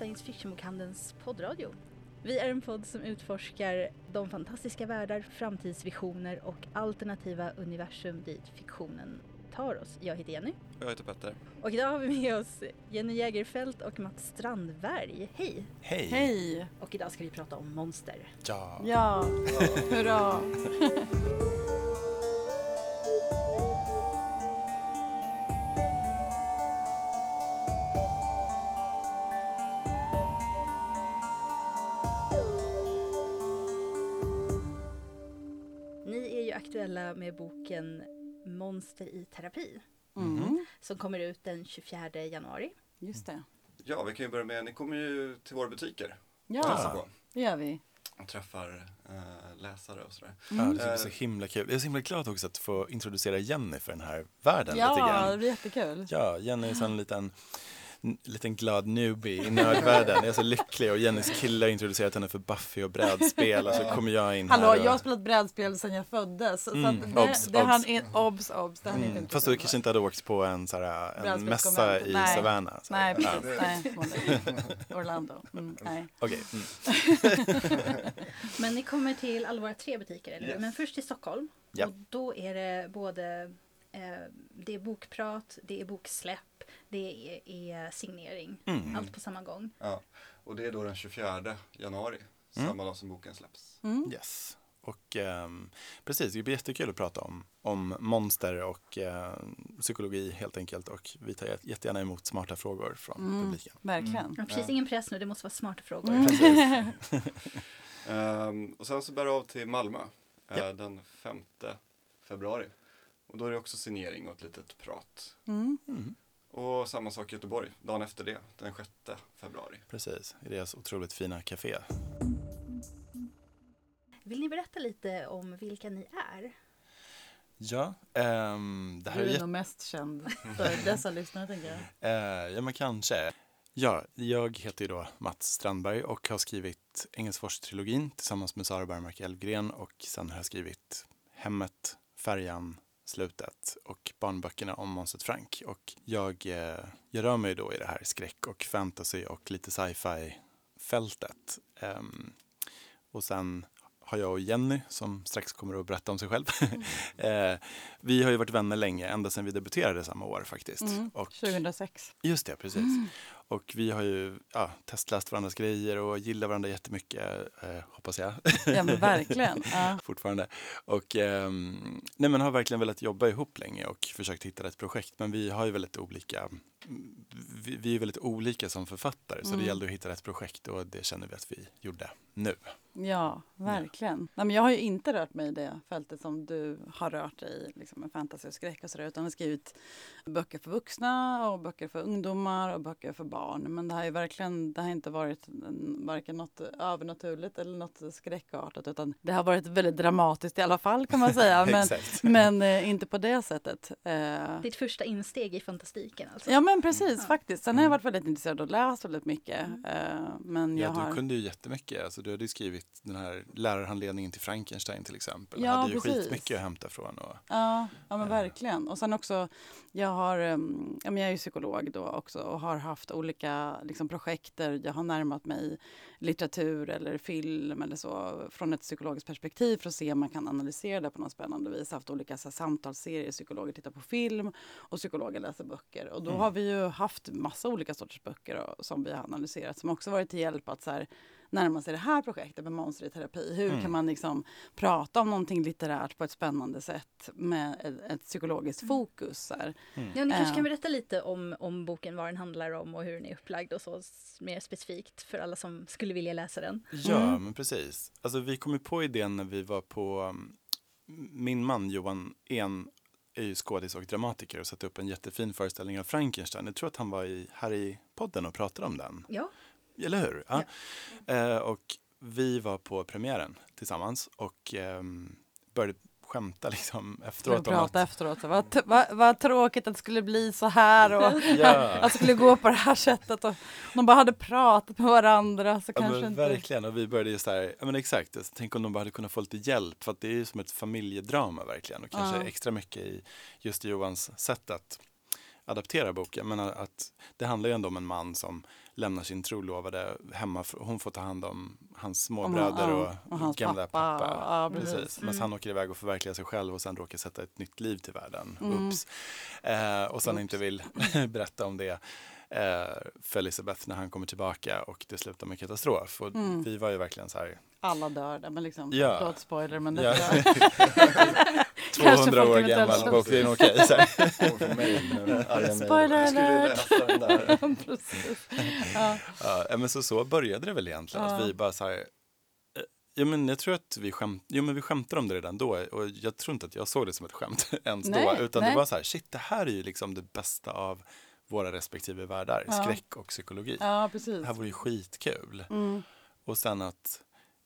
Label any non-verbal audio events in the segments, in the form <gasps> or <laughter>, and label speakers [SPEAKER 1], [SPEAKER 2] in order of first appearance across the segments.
[SPEAKER 1] Science Fiction-bokhandelns poddradio. Vi är en podd som utforskar de fantastiska världar, framtidsvisioner och alternativa universum dit fiktionen tar oss. Jag heter Jenny.
[SPEAKER 2] Jag heter Petter.
[SPEAKER 1] Och idag har vi med oss Jenny Jägerfelt och Mats Strandberg. Hej!
[SPEAKER 2] Hej!
[SPEAKER 3] Hej!
[SPEAKER 1] Och idag ska vi prata om monster.
[SPEAKER 2] Ja!
[SPEAKER 3] Ja, hurra! <laughs> <laughs>
[SPEAKER 1] Monster i terapi
[SPEAKER 3] Mm.
[SPEAKER 1] som kommer ut den 24 januari.
[SPEAKER 3] Just det.
[SPEAKER 2] Ja, vi kan ju börja med, ni kommer ju till våra butiker
[SPEAKER 3] Ja,
[SPEAKER 2] på
[SPEAKER 3] det gör vi.
[SPEAKER 2] och träffar eh, läsare och sådär.
[SPEAKER 4] Ja, det bli så himla kul. Jag är så himla glad också att få introducera Jenny för den här världen lite
[SPEAKER 3] Ja, det
[SPEAKER 4] grann.
[SPEAKER 3] blir jättekul.
[SPEAKER 4] Ja, Jenny är en liten, liten glad newbie i nördvärlden. Jag är så lycklig och Jennys killar har introducerat henne för Buffy och brädspel och så kommer jag in
[SPEAKER 3] Hallå,
[SPEAKER 4] här och...
[SPEAKER 3] jag har spelat brädspel sedan jag föddes. Så
[SPEAKER 4] Mm,
[SPEAKER 3] att det,
[SPEAKER 4] obs,
[SPEAKER 3] det
[SPEAKER 4] obs.
[SPEAKER 3] hann in, obs, obs, det inte
[SPEAKER 4] Mm, fast du kanske inte hade åkt på en, så här, en mässa i
[SPEAKER 3] Nej.
[SPEAKER 4] Savannah? så här.
[SPEAKER 3] Nej,
[SPEAKER 4] Ja,
[SPEAKER 3] precis. Nej, Orlando. Mm, nej.
[SPEAKER 4] Okej. Mm. <laughs>
[SPEAKER 1] Men ni kommer till alla våra tre butiker, eller hur?
[SPEAKER 2] Yes.
[SPEAKER 1] Men först till Stockholm.
[SPEAKER 4] Ja.
[SPEAKER 1] Och då är det både eh, det är bokprat, det är boksläpp, det är, signering.
[SPEAKER 4] Mm.
[SPEAKER 1] Allt på samma gång.
[SPEAKER 2] Ja, och det är då den 24 januari,
[SPEAKER 4] Mm.
[SPEAKER 2] samma dag som boken släpps.
[SPEAKER 3] Mm.
[SPEAKER 4] Yes. Och ehm, precis, det blir jättekul att prata om, om monster och eh, psykologi helt enkelt. Och vi tar jät- jättegärna emot smarta frågor från
[SPEAKER 3] Mm.
[SPEAKER 4] publiken.
[SPEAKER 3] Verkligen.
[SPEAKER 1] Ja, precis, ingen press nu, det måste vara smarta frågor.
[SPEAKER 3] Mm. <laughs>
[SPEAKER 2] Ehm, och sen så bär det av till Malmö eh,
[SPEAKER 4] Ja.
[SPEAKER 2] den 5 februari. Och då är det också signering och ett litet prat.
[SPEAKER 3] Mm.
[SPEAKER 2] Och samma sak i Göteborg, dagen efter det, den 6 februari.
[SPEAKER 4] Precis, i deras otroligt fina café.
[SPEAKER 1] Vill ni berätta lite om vilka ni är?
[SPEAKER 4] Ja, ehm, det här
[SPEAKER 3] Du
[SPEAKER 4] är
[SPEAKER 3] är nog mest känd för dessa lyssnare, tänker jag. <laughs>
[SPEAKER 4] Eh, ja, men kanske. Ja, jag heter ju då Mats Strandberg och har skrivit Engelsfors-trilogin tillsammans med Sara Bergmark Elfgren och sen har jag skrivit Hemmet, Färjan, Slutet och barnböckerna om Månset Frank. Och jag, eh, jag rör mig då i det här skräck och fantasy och lite sci-fi fältet. Ehm, och sen har jag och Jenny, som strax kommer att berätta om sig själv. <laughs> eh, vi har ju varit vänner länge, ända sedan vi debuterade samma år faktiskt.
[SPEAKER 3] Mm.
[SPEAKER 4] Och
[SPEAKER 3] 2006.
[SPEAKER 4] Just det, precis. Och vi har ju ja, testläst varandras grejer och gillar varandra jättemycket, eh, hoppas jag.
[SPEAKER 3] Ja, men verkligen. <laughs> Ja.
[SPEAKER 4] Fortfarande. Och ehm, nej, men har verkligen velat jobba ihop länge och försökt hitta ett projekt. Men vi har ju väldigt olika, vi, vi är väldigt olika som författare. Så
[SPEAKER 3] Mm.
[SPEAKER 4] det gällde att hitta rätt projekt och det känner vi att vi gjorde nu.
[SPEAKER 3] Ja, verkligen. Nej, men jag har ju inte rört mig i det fältet som du har rört dig i, liksom med fantasy och skräck och sådär, utan har skrivit böcker för vuxna och böcker för ungdomar och böcker för barn. Men det har ju verkligen, det har inte varit en, varken något övernaturligt eller något skräckartat, utan det har varit väldigt dramatiskt i alla fall kan man säga, <laughs> men, men eh, inte på det sättet. Eh,
[SPEAKER 1] Ditt första insteg i fantastiken alltså?
[SPEAKER 3] Ja men precis
[SPEAKER 1] Ja.
[SPEAKER 3] faktiskt. Sen har jag varit väldigt intresserad och läst väldigt mycket. Eh, men jag
[SPEAKER 4] Ja, du
[SPEAKER 3] har...
[SPEAKER 4] kunde ju jättemycket. Alltså, du hade ju skrivit den här lärarhandledningen till Frankenstein till exempel.
[SPEAKER 3] Ja,
[SPEAKER 4] hade ju
[SPEAKER 3] precis.
[SPEAKER 4] skitmycket att hämta från. Och,
[SPEAKER 3] Ja, ja men
[SPEAKER 4] Eh.
[SPEAKER 3] verkligen. Och sen också, jag, har, um, ja, men jag är ju psykolog då också och har haft olika liksom, projekt där jag har närmat mig litteratur eller film eller så från ett psykologiskt perspektiv för att se om man kan analysera det på något spännande vis. haft olika så här, samtalsserier, psykologer tittar på film och psykologer läser böcker. Och då
[SPEAKER 4] Mm.
[SPEAKER 3] har vi ju haft massa olika sorters böcker och, som vi har analyserat som också varit till hjälp att så här, närma sig det här projektet med monster i terapi. Hur
[SPEAKER 4] Mm.
[SPEAKER 3] kan man liksom prata om någonting litterärt på ett spännande sätt med ett, ett psykologiskt fokus? Så här.
[SPEAKER 4] mm.
[SPEAKER 1] Ja, ni kanske
[SPEAKER 3] Eh.
[SPEAKER 1] kan berätta lite om, om boken, vad den handlar om och hur den är upplagd och så mer specifikt för alla som skulle vilja läsa den.
[SPEAKER 4] Ja,
[SPEAKER 3] Mm.
[SPEAKER 4] men precis. Alltså, vi kom ju på idén när vi var på... um, Min man Johan En är ju skådis och dramatiker och satte upp en jättefin föreställning av Frankenstein. Jag tror att han var i, här i podden och pratade om den.
[SPEAKER 1] Ja,
[SPEAKER 4] Eller hur? Ja. Eh, och vi var på premiären tillsammans och ehm, började skämta liksom
[SPEAKER 3] Efteråt <laughs>
[SPEAKER 4] efteråt om
[SPEAKER 3] prata
[SPEAKER 4] att...
[SPEAKER 3] efteråt. Vad, vad, vad tråkigt att det skulle bli så här och <laughs>
[SPEAKER 4] Ja. <laughs>
[SPEAKER 3] att det skulle gå på det här sättet. Och de bara hade pratat med varandra så
[SPEAKER 4] Ja,
[SPEAKER 3] kanske inte...
[SPEAKER 4] verkligen, och vi började just där, ja men exakt, alltså, tänk om de bara hade kunnat få lite hjälp, för att det är ju som ett familjedrama verkligen, och kanske
[SPEAKER 3] Ja.
[SPEAKER 4] extra mycket i just Johans sätt att, adaptera boken. Men att det handlar ju ändå om en man som lämnar sin trolovade hemma. Hon får ta hand om hans småbröder och,
[SPEAKER 3] och hans
[SPEAKER 4] gamla
[SPEAKER 3] pappa.
[SPEAKER 4] pappa.
[SPEAKER 3] Ja,
[SPEAKER 4] precis.
[SPEAKER 1] Mm.
[SPEAKER 4] han åker iväg och förverkligar sig själv och sen råkar sätta ett nytt liv till världen.
[SPEAKER 3] Mm.
[SPEAKER 4] Oops. Eh, och sen
[SPEAKER 3] Oops.
[SPEAKER 4] inte vill <laughs> berätta om det eh, för Elisabeth när han kommer tillbaka och det slutar med katastrof. Och
[SPEAKER 3] Mm.
[SPEAKER 4] vi var ju verkligen så här,
[SPEAKER 3] Alla dör men liksom,
[SPEAKER 4] Ja.
[SPEAKER 3] förlåt spoiler, men det
[SPEAKER 4] Ja.
[SPEAKER 3] Kanske <laughs> <laughs>
[SPEAKER 4] 200
[SPEAKER 3] folk
[SPEAKER 4] år gammal bok, det är <laughs> nog okej.
[SPEAKER 3] Spoiler alert. <laughs> Ja.
[SPEAKER 4] Ja, men så, så började det väl egentligen. Att
[SPEAKER 3] Ja.
[SPEAKER 4] vi bara så här, eh, ja, men jag tror att vi, skämt, jo, men vi skämtade om det redan då och jag tror inte att jag såg det som ett skämt <laughs> ens
[SPEAKER 3] Nej,
[SPEAKER 4] då. Utan
[SPEAKER 3] nej.
[SPEAKER 4] det var så här, shit det här är ju liksom det bästa av våra respektive världar,
[SPEAKER 3] Ja.
[SPEAKER 4] skräck och psykologi.
[SPEAKER 3] ja, precis.
[SPEAKER 4] Det här vore ju skitkul.
[SPEAKER 3] Mm.
[SPEAKER 4] Och sen att,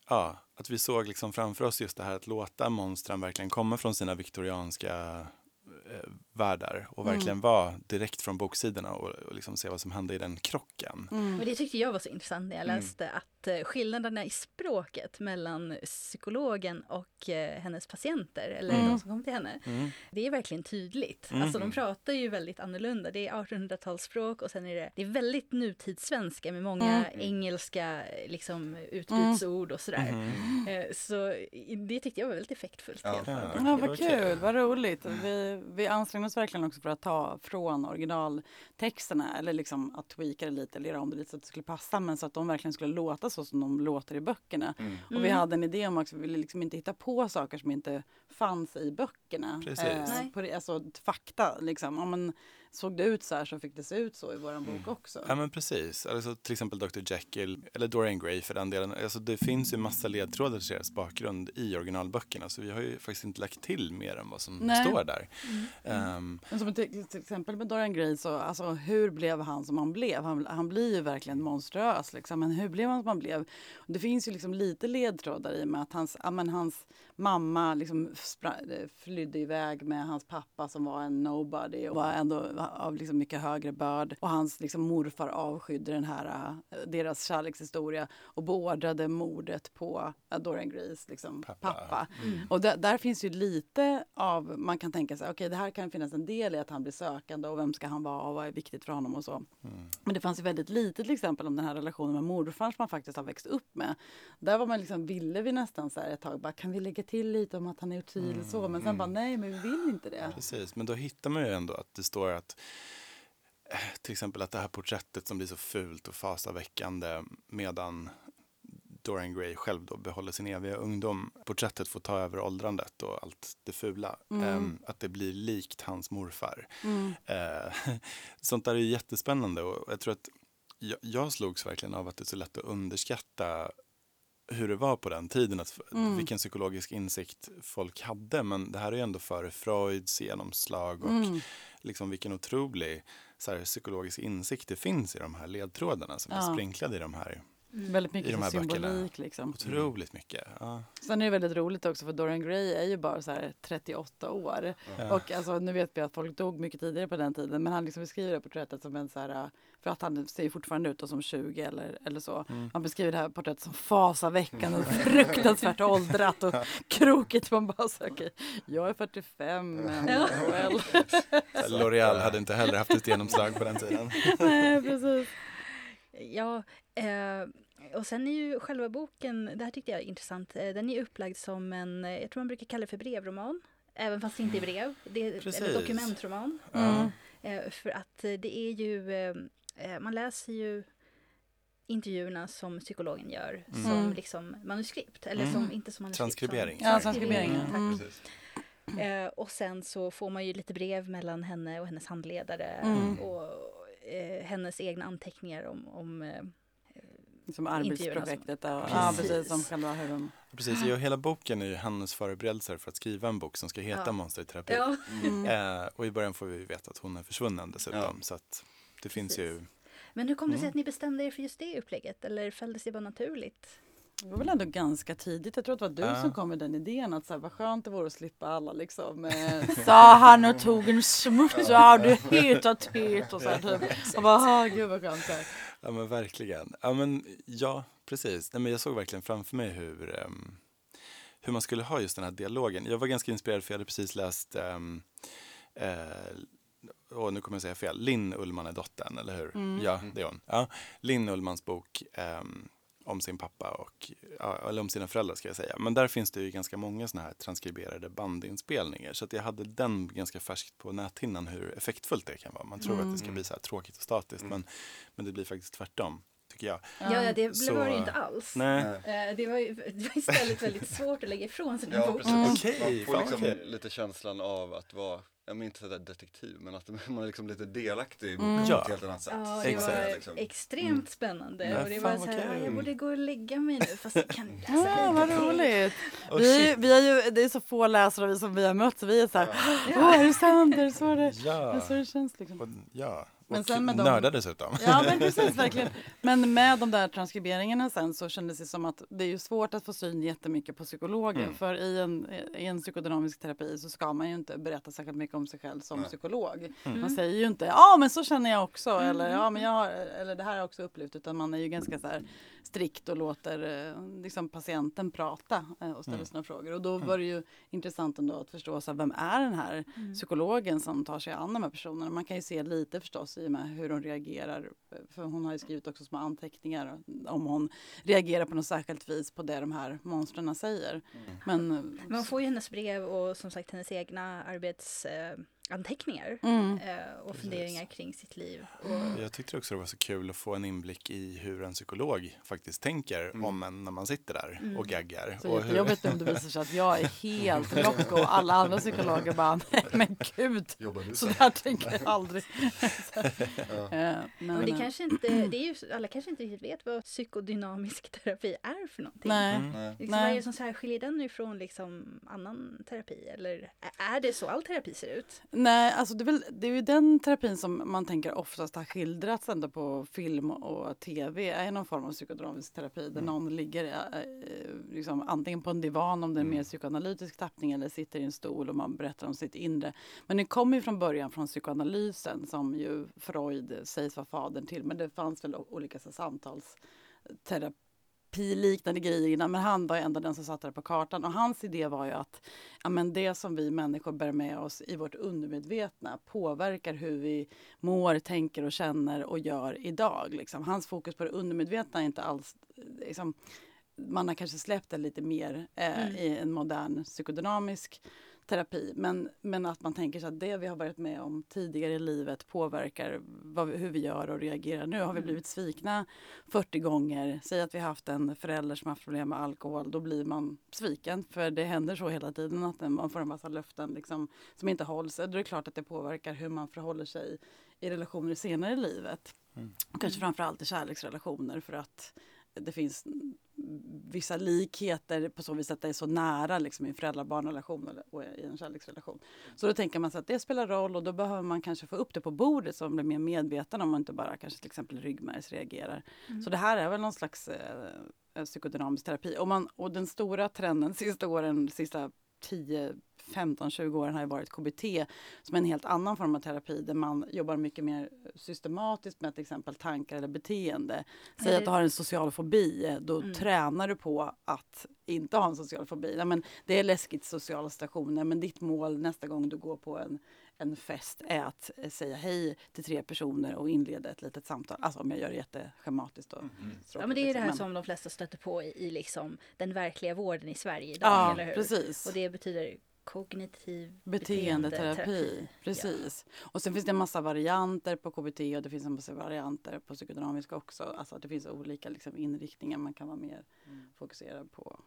[SPEAKER 4] ja, att vi såg liksom framför oss just det här att låta monstren verkligen komma från sina viktorianska eh, världar och
[SPEAKER 3] Mm.
[SPEAKER 4] verkligen vara direkt från boksidorna och, och liksom se vad som hände i den krocken.
[SPEAKER 3] Mm.
[SPEAKER 1] Och det tyckte jag var så intressant när jag
[SPEAKER 2] Mm.
[SPEAKER 1] läste att eh, skillnaderna i språket mellan psykologen och eh, hennes patienter, eller
[SPEAKER 3] Mm.
[SPEAKER 1] de som kom till henne,
[SPEAKER 4] Mm.
[SPEAKER 1] det är verkligen tydligt.
[SPEAKER 4] Mm.
[SPEAKER 1] Alltså de pratar ju väldigt annorlunda. Det är 1800-talssspråk och sen är det, det är väldigt nutidssvenska med många
[SPEAKER 3] Mm.
[SPEAKER 1] engelska eh, liksom, utbytsord och sådär. Så det tyckte jag var väldigt effektfullt.
[SPEAKER 2] Ja.
[SPEAKER 4] Ja.
[SPEAKER 3] Vad
[SPEAKER 4] var
[SPEAKER 3] kul,
[SPEAKER 4] kul.
[SPEAKER 3] vad roligt. Vi, vi ansträngde oss verkligen också för att ta från originaltexterna eller liksom att tweaka det lite eller göra om det lite så att det skulle passa men så att de verkligen skulle låta så som de låter i böckerna.
[SPEAKER 2] Mm.
[SPEAKER 3] Och vi hade en idé om också, vi ville liksom inte hitta på saker som inte fanns i böckerna.
[SPEAKER 4] Precis.
[SPEAKER 1] Nej.
[SPEAKER 3] på alltså fakta liksom. Om man såg det ut så här så fick det se ut så i våran bok också.
[SPEAKER 4] Ja men precis, alltså, till exempel Dr Jekyll eller Dorian Gray för den delen. Alltså, det finns ju massa ledtrådar till deras bakgrund i originalböckerna så vi har ju faktiskt inte lagt till mer än vad som
[SPEAKER 3] Nej.
[SPEAKER 4] står där. Ehm,
[SPEAKER 3] Men som till, till exempel med Dorian Gray så, alltså hur blev han som han blev? Han, han blir ju verkligen monströs liksom. Men hur blev han som han blev? Det finns ju liksom lite ledtrådar i och med att hans, ja, men hans mamma liksom spra- flydde iväg med hans pappa som var en nobody och var ändå av liksom mycket högre börd. Och hans liksom morfar avskydde den här, äh, deras kärlekshistoria och beordrade mordet på äh, Dorian Grays liksom,
[SPEAKER 4] Pappa.
[SPEAKER 3] pappa.
[SPEAKER 1] Mm.
[SPEAKER 3] Och där, finns ju lite av, man kan tänka sig, okej det här kan finnas en del i att han blir sökande och vem ska han vara och vad är viktigt för honom och så.
[SPEAKER 4] mm.
[SPEAKER 3] Men det fanns ju väldigt lite till exempel om den här relationen med morfar som man faktiskt har växt upp med. Där var man liksom, ville vi nästan så här ett tag, bara kan vi lägga till lite om att han är util och så, men sen bara nej, men vi vill inte det.
[SPEAKER 4] Precis, men då hittar man ju ändå att det står att eh, till exempel att det här porträttet som blir så fult och fasaväckande medan Dorian Gray själv då behåller sin eviga ungdom. Porträttet får ta över åldrandet och allt det fula.
[SPEAKER 3] Mm.
[SPEAKER 4] Ehm, att det blir likt hans morfar.
[SPEAKER 3] Mm.
[SPEAKER 4] Eh, <laughs> sånt där är jättespännande och jag tror att jag, jag slogs verkligen av att det är så lätt att underskatta hur det var på den tiden, att,
[SPEAKER 3] Mm.
[SPEAKER 4] vilken psykologisk insikt folk hade. Men det här är ju ändå före Freuds genomslag och
[SPEAKER 3] Mm.
[SPEAKER 4] liksom vilken otrolig så här, psykologisk insikt det finns i de här ledtrådarna som är
[SPEAKER 3] Ja.
[SPEAKER 4] sprinklade i de här.
[SPEAKER 3] Väldigt mycket
[SPEAKER 4] I de här
[SPEAKER 3] så
[SPEAKER 4] böckerna.
[SPEAKER 3] symbolik liksom.
[SPEAKER 4] Otroligt mycket. Ja.
[SPEAKER 3] Sen är det väldigt roligt också för Dorian Gray är ju bara så här 38 år.
[SPEAKER 4] Ja.
[SPEAKER 3] Och alltså, nu vet vi att folk dog mycket tidigare på den tiden men han liksom beskriver det porträttet som en så här för att han ser ju fortfarande ut som 20 eller, eller så.
[SPEAKER 4] Mm.
[SPEAKER 3] Han beskriver det här porträttet som fasaväckande och fruktansvärt åldrat och <laughs> krokigt. Man bara så, okej, jag är 45 men
[SPEAKER 1] Ja.
[SPEAKER 3] well. <laughs>
[SPEAKER 4] L'Oreal hade inte heller haft ett genomslag på den tiden. <laughs>
[SPEAKER 3] Nej, precis.
[SPEAKER 1] Ja, eh, och sen är ju själva boken, det här tyckte jag är intressant, eh, den är upplagd som en, eh, jag tror man brukar kalla det för brevroman. Även fast det inte är brev, det är,
[SPEAKER 4] Precis.
[SPEAKER 1] eller dokumentroman.
[SPEAKER 3] Mm.
[SPEAKER 1] Eh, för att det är ju, man läser ju intervjuerna som psykologen gör
[SPEAKER 4] Mm.
[SPEAKER 1] som
[SPEAKER 3] Mm.
[SPEAKER 1] liksom manuskript. Eller
[SPEAKER 4] Mm.
[SPEAKER 1] som, inte som manuskript.
[SPEAKER 4] Transkribering.
[SPEAKER 1] Som,
[SPEAKER 3] Ja,
[SPEAKER 1] transkribering.
[SPEAKER 3] Mm.
[SPEAKER 1] Eh, och sen så får man ju lite brev mellan henne och hennes handledare
[SPEAKER 3] Mm.
[SPEAKER 1] och eh, hennes egna anteckningar om, om eh,
[SPEAKER 3] Som arbetsprojektet. Ja, ja,
[SPEAKER 1] Precis.
[SPEAKER 3] Som själva hur de...
[SPEAKER 4] Precis, och hela boken är ju hennes förberedelser för att skriva en bok som ska heta
[SPEAKER 1] Ja.
[SPEAKER 4] Monsterterapi.
[SPEAKER 1] Ja.
[SPEAKER 3] Mm.
[SPEAKER 4] Eh, och i början får vi veta att hon är försvunnen dessutom.
[SPEAKER 2] Ja.
[SPEAKER 4] Så att det finns
[SPEAKER 1] Precis.
[SPEAKER 4] ju...
[SPEAKER 1] Men hur kom det sig
[SPEAKER 4] Mm.
[SPEAKER 1] att ni bestämde er för just det upplägget? Eller följdes det bara naturligt?
[SPEAKER 3] Det var väl ändå ganska tidigt. Jag tror att det var du
[SPEAKER 4] Ja.
[SPEAKER 3] som kom med den idén att så här, vad skönt det vore att slippa alla liksom. Eh, <laughs> Sa han och tog en smuts. Ja, du är het och och så här typ. Och bara, gud vad skönt. Här.
[SPEAKER 4] Ja men verkligen. Ja, men, ja precis. Nej, men jag såg verkligen framför mig hur, ehm, hur man skulle ha just den här dialogen. Jag var ganska inspirerad för jag hade precis läst ehm, eh, och nu kommer jag säga fel, Linn Ullman är dottern, eller hur?
[SPEAKER 3] Mm.
[SPEAKER 4] Ja, det är hon. Ja, Linn Ullmans bok ehm, om sin pappa och, eller om sina föräldrar ska jag säga. Men där finns det ju ganska många sådana här transkriberade bandinspelningar. Så att jag hade den ganska färskt på näthinnan hur effektfullt det kan vara. Man tror
[SPEAKER 3] Mm.
[SPEAKER 4] att det ska bli så här tråkigt och statiskt men, men det blir faktiskt tvärtom, tycker jag.
[SPEAKER 1] Ja, ja det
[SPEAKER 4] Så-
[SPEAKER 1] var det ju inte alls.
[SPEAKER 4] Nej.
[SPEAKER 2] Nej.
[SPEAKER 1] Eh, Det var ju det var istället väldigt svårt att lägga ifrån sig den
[SPEAKER 2] Ja,
[SPEAKER 1] boken.
[SPEAKER 2] precis.
[SPEAKER 4] Mm. Okej,
[SPEAKER 2] man får liksom
[SPEAKER 4] okej.
[SPEAKER 2] lite känslan av att vara, jag menar inte sådär detektiv, men att man är liksom lite delaktig i
[SPEAKER 3] Mm.
[SPEAKER 2] boken
[SPEAKER 4] Ja.
[SPEAKER 2] på ett helt annat sätt.
[SPEAKER 1] Ja, det
[SPEAKER 4] Exakt.
[SPEAKER 1] var
[SPEAKER 2] Liksom.
[SPEAKER 1] extremt
[SPEAKER 2] Mm.
[SPEAKER 1] spännande.
[SPEAKER 4] Ja,
[SPEAKER 1] och det var så
[SPEAKER 4] vad
[SPEAKER 1] här,
[SPEAKER 4] kul.
[SPEAKER 1] "Ah, jag borde gå och lägga mig nu fast jag kan läsa
[SPEAKER 3] Ja,
[SPEAKER 1] lite
[SPEAKER 3] vad
[SPEAKER 1] till."
[SPEAKER 3] roligt.
[SPEAKER 4] Oh,
[SPEAKER 3] Vi, vi har ju, det är så få läsare vi som vi har mött så vi är så här,
[SPEAKER 1] Ja.
[SPEAKER 3] åh är det sant? Är det så det, är
[SPEAKER 4] Ja,
[SPEAKER 3] det, så det känns liksom?
[SPEAKER 4] ja.
[SPEAKER 3] Men
[SPEAKER 4] och
[SPEAKER 3] sen med dem-
[SPEAKER 4] nörda dessutom.
[SPEAKER 3] Ja men <laughs> precis, verkligen. Men med de där transkriberingarna sen så kändes det som att det är ju svårt att få syn jättemycket på psykologer.
[SPEAKER 4] Mm.
[SPEAKER 3] För i en, i en psykodynamisk terapi så ska man ju inte berätta särskilt mycket om sig själv som
[SPEAKER 2] Nej.
[SPEAKER 3] psykolog.
[SPEAKER 1] Mm.
[SPEAKER 3] Man säger ju inte ja men så känner jag också
[SPEAKER 1] Mm.
[SPEAKER 3] eller ja men jag har, eller det här har jag också upplevt utan man är ju ganska så här strikt och låter eh, liksom patienten prata eh, och ställa
[SPEAKER 4] Mm.
[SPEAKER 3] sina frågor. Och då var det ju intressant ändå att förstå så här, vem är den här
[SPEAKER 1] Mm.
[SPEAKER 3] psykologen som tar sig an de här personerna. Man kan ju se lite förstås i och med hur hon reagerar. För hon har ju skrivit också små anteckningar om hon reagerar på något särskilt vis på det de här monstren säger. Men,
[SPEAKER 1] Man får ju hennes brev och som sagt hennes egna arbetsanteckningar eh, anteckningar,
[SPEAKER 3] mm,
[SPEAKER 1] eh, och
[SPEAKER 2] Precis.
[SPEAKER 1] funderingar kring sitt liv. Och,
[SPEAKER 4] Jag tyckte också det var så kul att få en inblick i hur en psykolog faktiskt tänker
[SPEAKER 2] Mm.
[SPEAKER 4] om en när man sitter där
[SPEAKER 1] Mm.
[SPEAKER 4] och gaggar.
[SPEAKER 3] så
[SPEAKER 4] och hur,
[SPEAKER 3] jättejobbigt om det visar sig att jag är helt <laughs> lock och alla andra psykologer bara, nej men gud,
[SPEAKER 2] Jobbar du
[SPEAKER 3] så där tänker jag aldrig. <laughs>
[SPEAKER 2] Ja.
[SPEAKER 3] Eh, men,
[SPEAKER 1] och det kanske inte, det är ju, alla kanske inte riktigt vet vad psykodynamisk <laughs> terapi är för någonting.
[SPEAKER 3] Nej.
[SPEAKER 4] Mm.
[SPEAKER 2] Nej.
[SPEAKER 1] Liksom,
[SPEAKER 3] Nej.
[SPEAKER 1] vad är det som särskiljer den ifrån liksom annan terapi? Eller är det så all terapi ser ut?
[SPEAKER 3] Nej, alltså det, är väl, det är ju den terapin som man tänker oftast har skildrats ändå på film och tv är någon form av psykodynamisk terapi där
[SPEAKER 2] Mm.
[SPEAKER 3] någon ligger eh, liksom, antingen på en divan om det är
[SPEAKER 2] Mm.
[SPEAKER 3] mer psykoanalytisk tappning eller sitter i en stol och man berättar om sitt inre. Men det kommer ju från början från psykoanalysen som ju Freud sägs vara fadern till men det fanns väl olika så, samtalsterapi-liknande grejer innan men han var ändå den som satte det på kartan och hans idé var ju att ja, men det som vi människor bär med oss i vårt undermedvetna påverkar hur vi mår, tänker och känner och gör idag. Liksom. Hans fokus på det undermedvetna är inte alls... Liksom, man har kanske släppt det lite mer eh,
[SPEAKER 1] Mm.
[SPEAKER 3] i en modern psykodynamisk terapi. Men, men att man tänker sig att det vi har varit med om tidigare i livet påverkar vad, hur vi gör och reagerar. Nu har vi
[SPEAKER 1] Mm.
[SPEAKER 3] blivit svikna 40 gånger. Säg att vi har haft en förälder som har haft problem med alkohol. Då blir man sviken. För det händer så hela tiden att man får en massa löften liksom, som inte hålls. Då är det klart att det påverkar hur man förhåller sig i relationer senare i livet.
[SPEAKER 4] Mm.
[SPEAKER 3] Kanske framförallt i kärleksrelationer för att det finns vissa likheter på så vis att det är så nära liksom, i en föräldrar-barnrelation och i en kärleksrelation. Så då tänker man sig att det spelar roll och då behöver man kanske få upp det på bordet så man blir mer medveten om man inte bara kanske till exempel ryggmärgsreagerar.
[SPEAKER 1] Mm.
[SPEAKER 3] Så det här är väl någon slags eh, psykodynamisk terapi. Och, man, och den stora trenden sista åren, sista 10, 15, 20 åren har ju varit KBT som är en helt annan form av terapi där man jobbar mycket mer systematiskt med till exempel tankar eller beteende. Säg att du har en social fobi, då
[SPEAKER 1] Mm.
[SPEAKER 3] tränar du på att inte ha en social fobi. Nej, men det är läskigt sociala situationer men ditt mål nästa gång du går på en, en fest är att eh, säga hej till tre personer och inleda ett litet samtal. Alltså om jag gör det jätteschematiskt och
[SPEAKER 2] Mm.
[SPEAKER 1] Ja men det är det här
[SPEAKER 3] liksom.
[SPEAKER 1] som de flesta stöter på i, i liksom den verkliga vården i Sverige idag,
[SPEAKER 3] Ja,
[SPEAKER 1] eller hur?
[SPEAKER 3] precis.
[SPEAKER 1] Och det betyder kognitiv
[SPEAKER 3] Beteendeterapi, precis. Och sen finns det en massa varianter på KBT och det finns en massa varianter på psykodynamisk också. Alltså att det finns olika liksom, inriktningar, man kan vara mer fokuserad på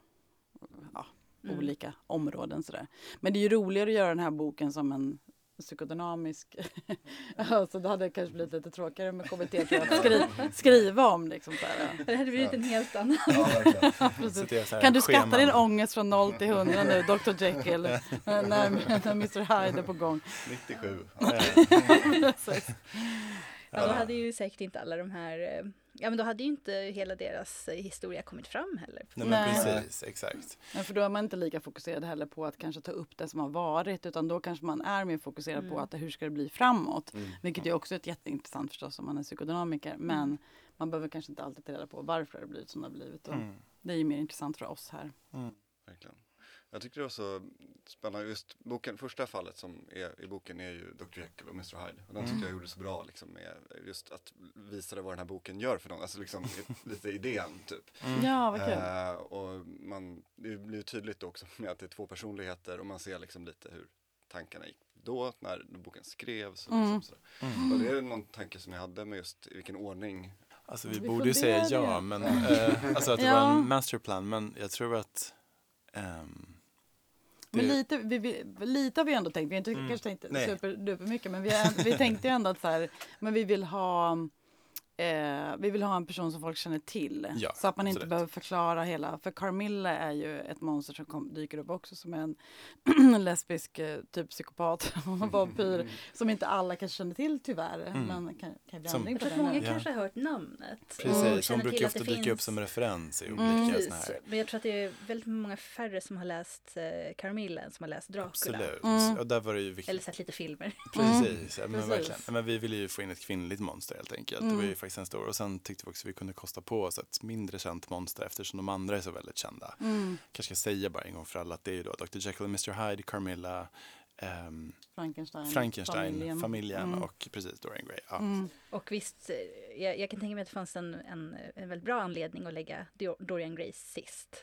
[SPEAKER 3] ja,
[SPEAKER 1] Mm.
[SPEAKER 3] olika områden. Sådär. Men det är ju roligare att göra den här boken som en psykodynamisk. <laughs> alltså det hade kanske blivit lite tråkigare med KBT att skri skriva om. Liksom, såhär.
[SPEAKER 1] Det hade blivit en helt annan.
[SPEAKER 2] Ja. <laughs>
[SPEAKER 4] Så så här
[SPEAKER 3] Kan du skatta
[SPEAKER 4] scheman.
[SPEAKER 3] din ångest från 0 till 100 nu, Dr Jekyll, när, när Mr Hyde är på gång?
[SPEAKER 2] 97. <laughs>
[SPEAKER 3] Precis.
[SPEAKER 1] Ja, då hade ju säkert inte alla de här, eh, ja men då hade ju inte hela deras eh, historia kommit fram heller.
[SPEAKER 4] Nej men
[SPEAKER 3] Nej.
[SPEAKER 4] precis, exakt.
[SPEAKER 3] Ja, för då är man inte lika fokuserad heller på att kanske ta upp det som har varit utan då kanske man är mer fokuserad på
[SPEAKER 1] Mm.
[SPEAKER 3] att hur ska det bli framåt.
[SPEAKER 2] Mm.
[SPEAKER 3] Vilket är också ett jätteintressant förstås om man är psykodynamiker. Men man behöver kanske inte alltid ta reda på varför det har blivit som det har blivit. Och
[SPEAKER 4] Mm.
[SPEAKER 3] Det är ju mer intressant för oss här.
[SPEAKER 4] Mm.
[SPEAKER 2] Verkligen. Jag tyckte det var så spännande. Just boken, första fallet som är i boken är ju Dr. Jekyll och Mr. Hyde. Och den
[SPEAKER 4] Mm.
[SPEAKER 2] tyckte jag gjorde så bra liksom med just att visa vad den här boken gör för någon. Alltså liksom <laughs> lite idén typ.
[SPEAKER 4] Mm.
[SPEAKER 3] Ja, vad kul.
[SPEAKER 2] Eh, och man, det blir tydligt också <laughs> med att det är två personligheter och man ser liksom lite hur tankarna gick då när boken skrevs. Och, liksom
[SPEAKER 3] Mm.
[SPEAKER 2] sådär.
[SPEAKER 4] Mm.
[SPEAKER 2] och det är någon tanke som jag hade med just i vilken ordning.
[SPEAKER 4] Alltså vi,
[SPEAKER 3] Vi
[SPEAKER 4] borde ju säga
[SPEAKER 3] funderade
[SPEAKER 4] ja,
[SPEAKER 3] ju.
[SPEAKER 4] men <laughs> eh, alltså att det
[SPEAKER 3] Ja.
[SPEAKER 4] var en masterplan, men jag tror att ehm,
[SPEAKER 3] Men lite, vi, vi, lite har vi ändå tänkt, vi har inte
[SPEAKER 4] Mm.
[SPEAKER 3] kanske tänkt superduper mycket men vi, vi tänkte ju ändå att så här, men vi vill ha Eh, vi vill ha en person som folk känner till.
[SPEAKER 4] Ja,
[SPEAKER 3] så att man inte behöver förklara hela. För Carmilla är ju ett monster som kom, dyker upp också som är en <clears throat> lesbisk eh, typ psykopat <laughs> och vampyr. Som inte alla kanske känner till tyvärr.
[SPEAKER 4] Mm.
[SPEAKER 3] Men kan, kan bli
[SPEAKER 4] Som-
[SPEAKER 1] Jag tror att många.
[SPEAKER 4] Ja.
[SPEAKER 1] kanske har hört namnet.
[SPEAKER 4] precis, hon brukar ofta dyka upp
[SPEAKER 1] finns-
[SPEAKER 4] som referens i
[SPEAKER 3] Mm.
[SPEAKER 4] olika
[SPEAKER 1] Precis,
[SPEAKER 4] såna här.
[SPEAKER 1] men jag tror att det är väldigt många färre som har läst eh, Carmilla än som har läst Dracula.
[SPEAKER 4] Absolut,
[SPEAKER 3] Mm.
[SPEAKER 4] och där var det ju viktigt.
[SPEAKER 1] Eller sett lite filmer.
[SPEAKER 4] Precis, ja, men
[SPEAKER 3] Precis.
[SPEAKER 4] verkligen. Men vi ville ju få in ett kvinnligt monster helt enkelt. Det var ju
[SPEAKER 3] Mm.
[SPEAKER 4] Faktiskt en stor. Och sen tyckte vi också att vi kunde kosta på oss ett mindre känt monster eftersom de andra är så väldigt kända.
[SPEAKER 3] Mm.
[SPEAKER 4] Kanske ska säga bara en gång för alla att det är ju då Dr. Jekyll och Mr. Hyde, Carmilla, ehm,
[SPEAKER 3] Frankenstein.
[SPEAKER 4] Frankenstein, familjen,
[SPEAKER 3] Mm.
[SPEAKER 4] och precis Dorian Gray. Ja.
[SPEAKER 3] Mm.
[SPEAKER 1] Och visst, eh, jag, jag kan tänka mig att det fanns en, en, en väldigt bra anledning att lägga Dor- Dorian Gray sist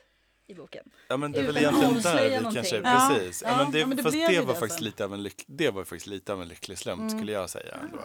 [SPEAKER 1] i boken.
[SPEAKER 4] Ja men det är väl egentligen där vi
[SPEAKER 1] någonting.
[SPEAKER 4] kanske,
[SPEAKER 3] Ja,
[SPEAKER 4] precis. Ja,
[SPEAKER 3] ja,
[SPEAKER 4] men det,
[SPEAKER 3] ja, men det
[SPEAKER 4] fast det var
[SPEAKER 3] det
[SPEAKER 4] faktiskt
[SPEAKER 3] sen.
[SPEAKER 4] lite av en lyck, det var faktiskt lite av en lycklig slump
[SPEAKER 3] Mm.
[SPEAKER 4] skulle jag säga ändå.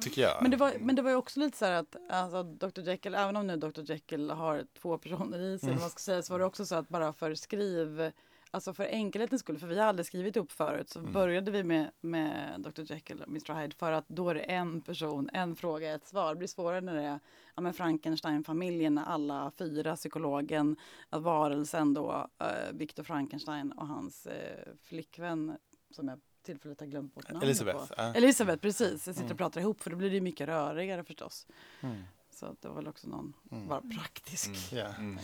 [SPEAKER 4] Tycker jag.
[SPEAKER 3] Men det, var, men det var ju också lite så här att alltså, Dr. Jekyll, även om nu Dr. Jekyll har två personer i sig,
[SPEAKER 4] Mm.
[SPEAKER 3] man ska säga, så var det också så att bara för skriv, alltså för enkelhetens skull, för vi har aldrig skrivit upp förut, så
[SPEAKER 4] Mm.
[SPEAKER 3] började vi med, med Dr. Jekyll och Mr. Hyde för att då är det en person, en fråga, ett svar. Det blir svårare när det är ja, men Frankenstein-familjen, alla fyra, psykologen, varelsen då, eh, Victor Frankenstein och hans eh, flickvän, som jag tillfälligt har glömt bort namnet på.
[SPEAKER 4] Elisabeth. ja.
[SPEAKER 3] Elisabeth, precis. Jag sitter
[SPEAKER 4] Mm.
[SPEAKER 3] och pratar ihop för då blir det mycket rörigare förstås.
[SPEAKER 4] Mm.
[SPEAKER 3] Så det var väl också någon,
[SPEAKER 4] Mm.
[SPEAKER 3] bara praktisk.
[SPEAKER 2] Mm.
[SPEAKER 4] Ja.
[SPEAKER 2] Mm.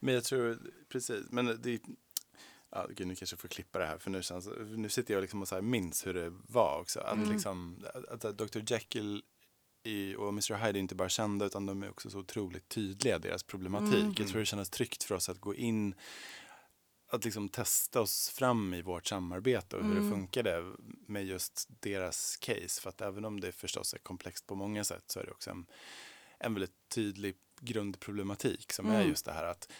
[SPEAKER 4] Men jag tror, precis, men det Ja, gud, nu kanske jag får klippa det här för nu, känns, nu sitter jag liksom och så här minns hur det var också. Att,
[SPEAKER 3] Mm.
[SPEAKER 4] liksom, att, att Dr. Jekyll i, och Mr. Hyde är inte bara kända utan de är också så otroligt tydliga deras problematik.
[SPEAKER 3] Mm.
[SPEAKER 4] Jag tror det kändes tryggt för oss att gå in att liksom testa oss fram i vårt samarbete och hur
[SPEAKER 3] Mm.
[SPEAKER 4] det funkade med just deras case. För att även om det förstås är komplext på många sätt så är det också en, en väldigt tydlig grundproblematik som är
[SPEAKER 3] Mm.
[SPEAKER 4] just det här att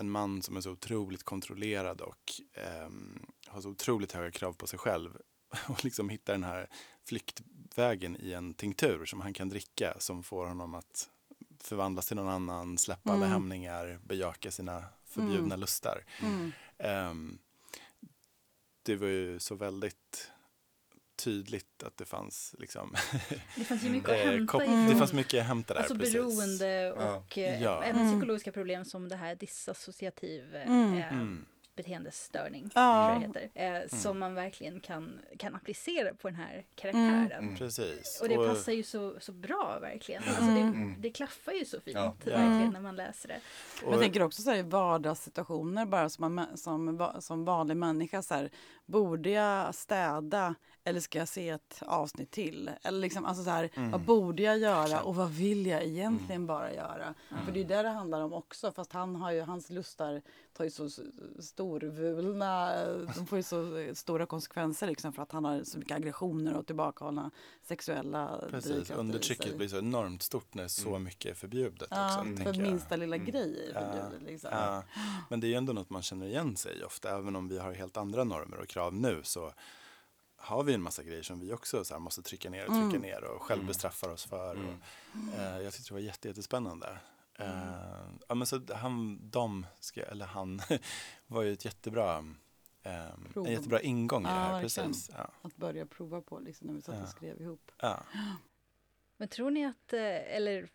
[SPEAKER 4] en man som är så otroligt kontrollerad och ehm, har så otroligt höga krav på sig själv <laughs> och liksom hittar den här flyktvägen i en tinktur som han kan dricka som får honom att förvandlas till någon annan, släppa alla
[SPEAKER 3] Mm.
[SPEAKER 4] hämningar, bejaka sina förbjudna
[SPEAKER 3] Mm.
[SPEAKER 4] lustar.
[SPEAKER 3] Mm.
[SPEAKER 4] Ehm, det var ju så väldigt tydligt att det fanns liksom <laughs>
[SPEAKER 1] Det fanns ju mycket att
[SPEAKER 4] eh,
[SPEAKER 1] hämta ifrån
[SPEAKER 4] det fanns mycket att hämta där.
[SPEAKER 1] Alltså
[SPEAKER 4] precis.
[SPEAKER 1] beroende och eh,
[SPEAKER 4] Ja.
[SPEAKER 1] även
[SPEAKER 3] Mm.
[SPEAKER 1] psykologiska problem som det här dissociativ eh,
[SPEAKER 3] Mm.
[SPEAKER 1] eh,
[SPEAKER 4] Mm.
[SPEAKER 1] Beteendestörning.
[SPEAKER 3] Ja.
[SPEAKER 1] Tror jag det heter, eh, Som man verkligen kan, kan applicera på den här karaktären.
[SPEAKER 2] Mm.
[SPEAKER 4] Precis.
[SPEAKER 1] Och det passar ju så, så bra verkligen. Alltså
[SPEAKER 3] Mm.
[SPEAKER 1] det, det klaffar ju så fint
[SPEAKER 2] Ja.
[SPEAKER 1] verkligen när man läser det.
[SPEAKER 3] Men jag tänker också så här, i vardagssituationer bara som, man, som, som vanlig människa så här, borde jag städa eller ska jag se ett avsnitt till? Eller liksom, alltså så här,
[SPEAKER 4] Mm.
[SPEAKER 3] vad borde jag göra och vad vill jag egentligen bara göra? För det är det det handlar om också, fast han har ju, hans lustar tar ju så storvulna, de får ju så stora konsekvenser liksom för att han har så mycket aggressioner och tillbakahållna sexuella
[SPEAKER 4] Precis, undertrycket blir så enormt stort när så
[SPEAKER 2] Mm.
[SPEAKER 4] mycket är förbjudet
[SPEAKER 3] Ja,
[SPEAKER 4] också.
[SPEAKER 2] Mm.
[SPEAKER 3] för minsta lilla
[SPEAKER 2] Mm.
[SPEAKER 3] grej är
[SPEAKER 4] Ja.
[SPEAKER 3] förbjudet. Liksom.
[SPEAKER 4] Ja, men det är ju ändå något man känner igen sig i ofta. Även om vi har helt andra normer och krav nu så har vi en massa grejer som vi också så här måste trycka ner och trycka
[SPEAKER 3] Mm.
[SPEAKER 4] ner och själv bestraffar oss för.
[SPEAKER 2] Mm.
[SPEAKER 4] Och, eh, jag tyckte det var jätte, jättespännande. Eh, ja, men så han, de, ska, eller han, <laughs> var ju ett jättebra,
[SPEAKER 3] Prov.
[SPEAKER 4] en jättebra ingång i det
[SPEAKER 3] Ja,
[SPEAKER 4] här.
[SPEAKER 3] verkligen.
[SPEAKER 4] Precis. Ja.
[SPEAKER 3] att börja prova på liksom, när vi satt
[SPEAKER 4] Ja.
[SPEAKER 3] och skrev ihop. <gasps>
[SPEAKER 1] Men tror ni att, eh, eller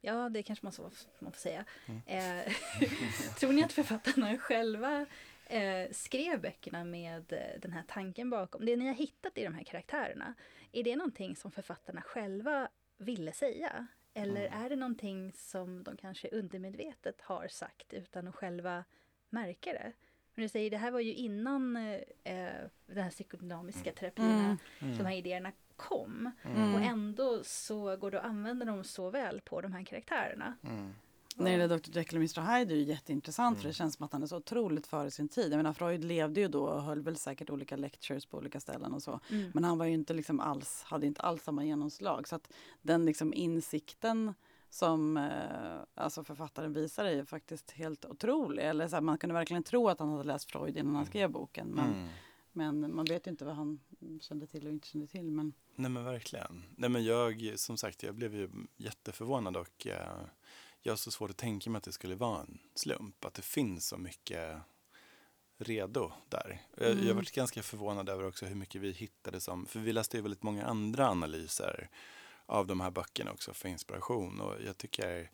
[SPEAKER 1] ja det kanske man, så, man får säga.
[SPEAKER 4] Mm.
[SPEAKER 1] Eh, <laughs> tror ni att författarna själva eh, skrev böckerna med eh, den här tanken bakom? Det ni har hittat i de här karaktärerna, är det någonting som författarna själva ville säga? Eller
[SPEAKER 4] Mm.
[SPEAKER 1] är det någonting som de kanske undermedvetet har sagt utan att själva märka det? Men du säger, det här var ju innan eh, den här psykodynamiska terapierna,
[SPEAKER 3] Mm.
[SPEAKER 1] de här idéerna kom.
[SPEAKER 3] Mm.
[SPEAKER 1] Och ändå så går det att använda dem så väl på de här karaktärerna.
[SPEAKER 4] Mm.
[SPEAKER 3] När det gäller Dr Jekyll och Mr Hyde är det jätteintressant mm. för det känns som att han är så otroligt före sin tid. Jag menar Freud levde ju då och höll väl säkert olika lectures på olika ställen och så. Mm. Men han var ju inte liksom alls, hade inte alls samma genomslag. Så att den liksom insikten som eh, alltså författaren visar är faktiskt helt otrolig. Eller så här, man kunde verkligen tro att han hade läst Freud innan han skrev boken. Men, mm. men man vet ju inte vad han kände till och inte kände till. Men...
[SPEAKER 4] Nej men verkligen. Nej men jag, som sagt, jag blev ju jätteförvånad och eh, jag har så svårt att tänka mig att det skulle vara en slump. Att det finns så mycket redo där. Mm. Jag, jag varit ganska förvånad över också hur mycket vi hittade som, för vi läste ju väldigt många andra analyser av de här böckerna också för inspiration och jag tycker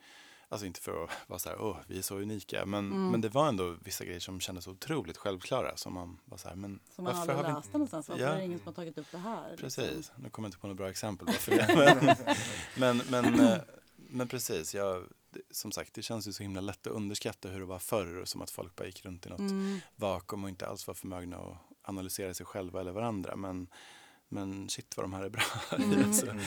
[SPEAKER 4] Alltså inte för att vara så här, åh, vi är så unika, men, mm. men det var ändå vissa grejer som kändes otroligt självklara. Som man var så här, men
[SPEAKER 3] som man aldrig läste vi... någonstans, varför ja. är det ingen som har tagit upp det här?
[SPEAKER 4] Precis, liksom? nu kommer jag inte på några bra exempel varför det. <laughs> men, men, men, eh, men precis, jag, som sagt, det känns ju så himla lätt att underskatta hur det var förr, som att folk bara gick runt i något mm. vakuum och inte alls var förmögna att analysera sig själva eller varandra. Men men shit vad de här är bra. Mm. <laughs> så,
[SPEAKER 3] mm.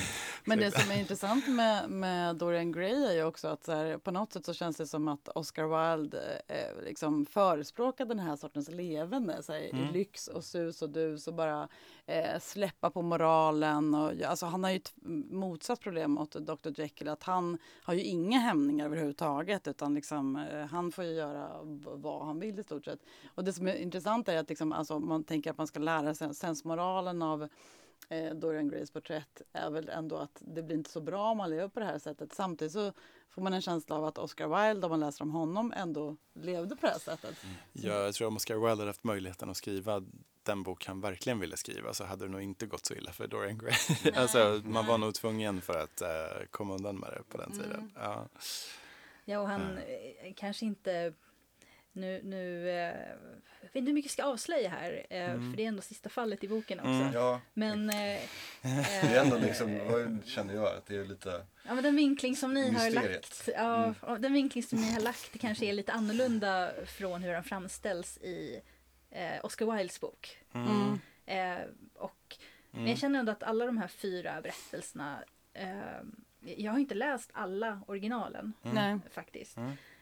[SPEAKER 3] men det som är intressant med, med Dorian Gray är ju också att så här, på något sätt så känns det som att Oscar Wilde eh, liksom förespråkar den här sortens levande, så här, mm. i lyx och sus och dus och bara eh, släppa på moralen. Och, alltså, han har ju ett motsatt problem mot Dr Jekyll, att han har ju inga hämningar överhuvudtaget utan liksom, eh, han får ju göra vad han vill i stort sett. Och det som är intressant är att liksom, alltså, man tänker att man ska lära sig sensmoralen av eh, Dorian Grays porträtt är väl ändå att det blir inte så bra om man lever på det här sättet. Samtidigt så får man en känsla av att Oscar Wilde, om man läser om honom, ändå levde på det här sättet. Mm.
[SPEAKER 4] Ja, jag tror om Oscar Wilde hade haft möjligheten att skriva den bok han verkligen ville skriva så hade det nog inte gått så illa för Dorian Gray. <laughs> alltså, man var nog tvungen för att uh, komma undan med det på den tiden. Mm. Ja.
[SPEAKER 1] ja, och han uh. kanske inte nu, nu eh, jag vet inte hur mycket jag ska avslöja här, eh, mm. för det är ändå sista fallet i boken också. Mm.
[SPEAKER 2] Ja.
[SPEAKER 1] Men, eh, <laughs>
[SPEAKER 2] det är ändå liksom, vad känner jag, att det är lite
[SPEAKER 1] Ja, men den vinkling som ni mysteriet. har lagt, ja, mm. den vinkling som ni har lagt det kanske är lite annorlunda från hur han framställs i eh, Oscar Wildes bok. Mm. Eh, och, Men jag mm. känner ändå att alla de här fyra berättelserna eh, jag har inte läst alla originalen faktiskt.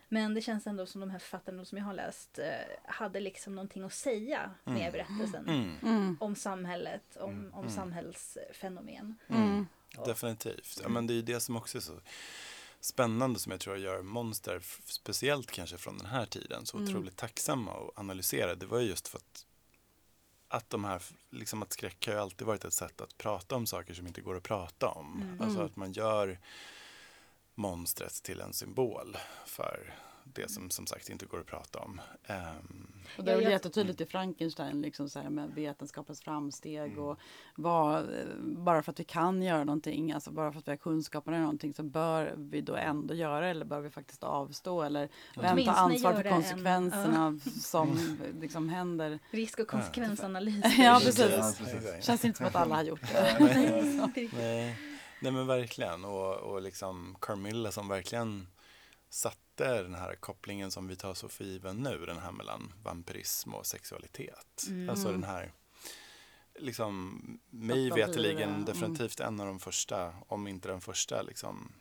[SPEAKER 1] Men det känns ändå som de här författarna som jag har läst eh, hade liksom någonting att säga med mm. berättelsen. Mm. mm. Om samhället, om, mm. om mm. samhällsfenomen.
[SPEAKER 4] Definitivt. Ja, men det är det som också är så spännande som jag tror gör monster, speciellt kanske från den här tiden, så otroligt tacksamma att analysera. Det var ju just för att att de här, liksom att skräck har ju alltid varit ett sätt att prata om saker som inte går att prata om. Mm. Alltså att man gör monstret till en symbol för det som som sagt inte går att prata om. Um,
[SPEAKER 3] och det är väl jättetydligt i Frankenstein, liksom så här med vetenskapens framsteg mm. och vad, bara för att vi kan göra någonting, alltså bara för att vi har kunskapen om någonting så bör vi då ändå göra eller bör vi faktiskt avstå eller vem tar ansvar för konsekvenserna en, uh. som liksom händer.
[SPEAKER 1] Risk och konsekvensanalys.
[SPEAKER 3] ja, precis. Känns inte som att alla har gjort det. <laughs>
[SPEAKER 4] Nej. <laughs> Nej men verkligen och, och liksom Carmilla som verkligen satte den här kopplingen som vi tar så för given nu, den här mellan vampyrism och sexualitet. Mm. Alltså den här, liksom, mig veterligen mm. definitivt en av de första, om inte den första, liksom,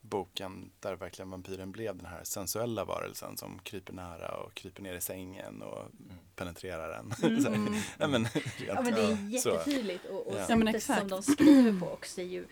[SPEAKER 4] boken där verkligen vampyren blev den här sensuella varelsen som kryper nära och kryper ner i sängen och mm. penetrerar en. <laughs>
[SPEAKER 1] Mm. ja, men, ja, men det är <laughs> jättetydligt och, och ja. sättet ja, som de skriver på också är ju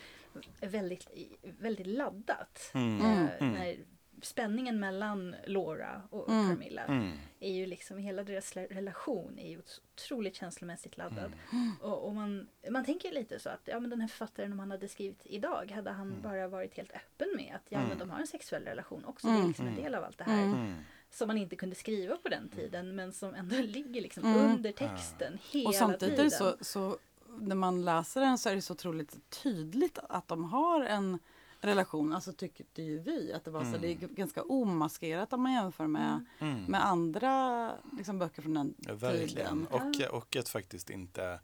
[SPEAKER 1] väldigt, väldigt laddat. Mm. Eh, mm. När spänningen mellan Laura och mm. Carmilla mm. är ju liksom, hela deras relation är ju otroligt känslomässigt laddad. Mm. Och, och, man, man tänker lite så att ja, men den här författaren om han hade skrivit idag hade han mm. bara varit helt öppen med att ja men mm. de har en sexuell relation också. Det är liksom en del av allt det här som man inte kunde skriva på den tiden men som ändå <laughs> ligger liksom under texten hela
[SPEAKER 3] och samtidigt
[SPEAKER 1] tiden.
[SPEAKER 3] Så, så när man läser den så är det så otroligt tydligt att de har en relation, alltså tyckte ju vi att det var mm. så, det är ganska omaskerat om man jämför med, mm. med andra liksom, böcker från den ja, tiden.
[SPEAKER 4] Och, och att faktiskt inte,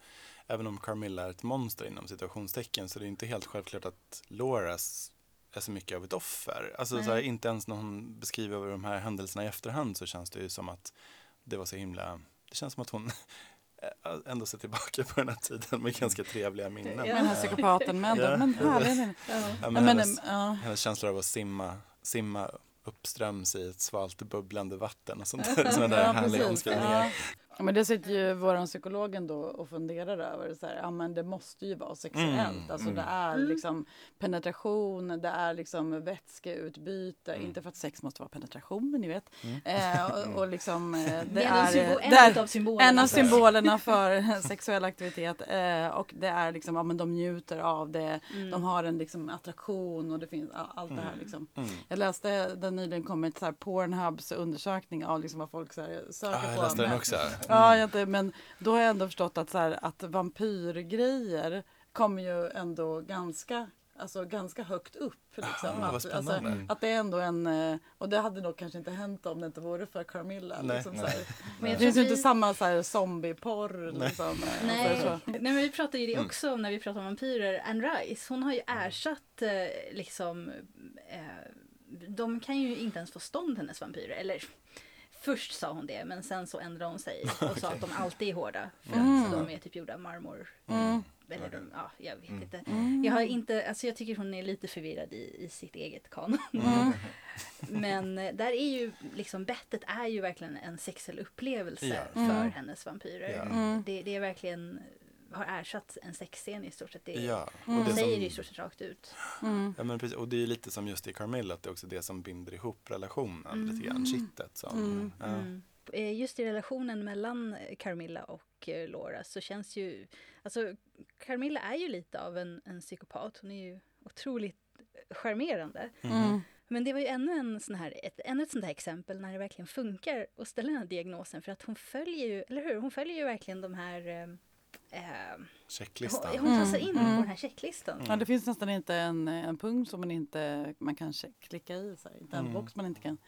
[SPEAKER 4] även om Carmilla är ett monster inom situationstecken så det är inte helt självklart att Lauras är så mycket av ett offer. Alltså så här, inte ens när hon beskriver de här händelserna i efterhand så känns det ju som att det var så himla, det känns som att hon ändå se tillbaka på den här tiden med ganska trevliga minnen.
[SPEAKER 3] Ja. Den här psykopaten med ja. men härlig. Ja.
[SPEAKER 4] Ja, men hennes, ja. hennes känslor av att simma, simma uppströms i ett svalt bubblande vatten och sånt där. <laughs> Sådana där
[SPEAKER 3] Ja,
[SPEAKER 4] härliga omskrivningar.
[SPEAKER 3] Ja. Ja, men det sitter ju våran psykolog ändå och funderar över. Så här, ja, men det måste ju vara sexuellt.
[SPEAKER 4] Mm,
[SPEAKER 3] Alltså
[SPEAKER 4] mm.
[SPEAKER 3] det är
[SPEAKER 1] Mm.
[SPEAKER 3] liksom penetration, det är liksom vätskeutbyte.
[SPEAKER 2] Mm.
[SPEAKER 3] Inte för att sex måste vara penetration, men ni vet.
[SPEAKER 4] Mm.
[SPEAKER 3] Eh, och, och liksom eh, det
[SPEAKER 1] Det är symbol, en
[SPEAKER 3] där,
[SPEAKER 1] av symbolerna.
[SPEAKER 3] en av
[SPEAKER 1] för-
[SPEAKER 3] symbolerna <laughs> för <laughs> sexuell aktivitet. Eh, och det är liksom, ja men de njuter av det.
[SPEAKER 1] Mm.
[SPEAKER 3] De har en liksom attraktion och det finns a- allt det här
[SPEAKER 4] Mm.
[SPEAKER 3] liksom.
[SPEAKER 4] Mm.
[SPEAKER 3] Jag läste den nyligen kommit så här Pornhubs undersökning av liksom vad folk så här, söker
[SPEAKER 4] Ah,
[SPEAKER 3] på.
[SPEAKER 4] jag läste den
[SPEAKER 3] Men-
[SPEAKER 4] också.
[SPEAKER 3] Ja, jag inte, men då har jag ändå förstått att, så här, att vampyrgrejer kommer ju ändå ganska, alltså, ganska högt upp. Liksom.
[SPEAKER 4] Ah,
[SPEAKER 3] att, alltså, att det är ändå en, eh, och det hade nog kanske inte hänt om det inte vore för Carmilla.
[SPEAKER 4] Nej,
[SPEAKER 3] liksom,
[SPEAKER 4] nej.
[SPEAKER 3] så här.
[SPEAKER 1] Men jag
[SPEAKER 3] Det finns ju
[SPEAKER 1] vi-
[SPEAKER 3] inte samma så här, zombieporr.
[SPEAKER 4] Nej.
[SPEAKER 3] Liksom, eh,
[SPEAKER 1] Nej,
[SPEAKER 3] alltså, så.
[SPEAKER 1] nej men vi pratar ju det
[SPEAKER 2] Mm.
[SPEAKER 1] också om när vi pratar om vampyrer. Anne Rice, hon har ju ersatt eh, liksom eh, de kan ju inte ens få stånd hennes vampyrer. Eller först sa hon det men sen så ändrade hon sig och <laughs> sa att de alltid är hårda. För
[SPEAKER 3] Mm.
[SPEAKER 1] att de är typ gjorda av marmor.
[SPEAKER 3] Mm.
[SPEAKER 1] Eller de, ja, jag vet
[SPEAKER 2] Mm.
[SPEAKER 1] inte.
[SPEAKER 3] Mm.
[SPEAKER 1] Jag har inte, alltså jag tycker hon är lite förvirrad i, i sitt eget kanon.
[SPEAKER 3] Mm. <laughs>
[SPEAKER 1] Men eh, där är ju liksom bettet är ju verkligen en sexuell upplevelse
[SPEAKER 4] Ja.
[SPEAKER 1] för hennes vampyrer.
[SPEAKER 3] Mm.
[SPEAKER 1] Det, det är verkligen har ersatt en sexscen i stort sett. Det,
[SPEAKER 4] Ja,
[SPEAKER 3] Mm.
[SPEAKER 4] och det
[SPEAKER 1] säger det i stort sett rakt ut.
[SPEAKER 3] Mm.
[SPEAKER 4] ja, men precis, och det är lite som just i Carmilla, att det är också det som binder ihop relationen
[SPEAKER 1] Mm.
[SPEAKER 4] lite grann, kittet. Som,
[SPEAKER 3] Mm.
[SPEAKER 4] Ja.
[SPEAKER 1] Mm. Eh, Just i relationen mellan Carmilla och eh, Laura så känns ju... Alltså Carmilla är ju lite av en, en psykopat. Hon är ju otroligt charmerande.
[SPEAKER 3] Mm.
[SPEAKER 1] Men det var ju ännu, en sån här, ett, ännu ett sånt här exempel när det verkligen funkar att ställa den här diagnosen. För att hon följer ju, eller hur? Hon följer ju verkligen de här... Eh, eh,
[SPEAKER 4] Checklistan.
[SPEAKER 1] hon, hon tar sig
[SPEAKER 3] Mm,
[SPEAKER 1] in
[SPEAKER 3] mm.
[SPEAKER 1] på den här checklistan.
[SPEAKER 3] Ja, det finns nästan inte en, en punkt som man inte man kan klicka i. Så här. Inte en
[SPEAKER 4] Mm.
[SPEAKER 3] box man inte kan.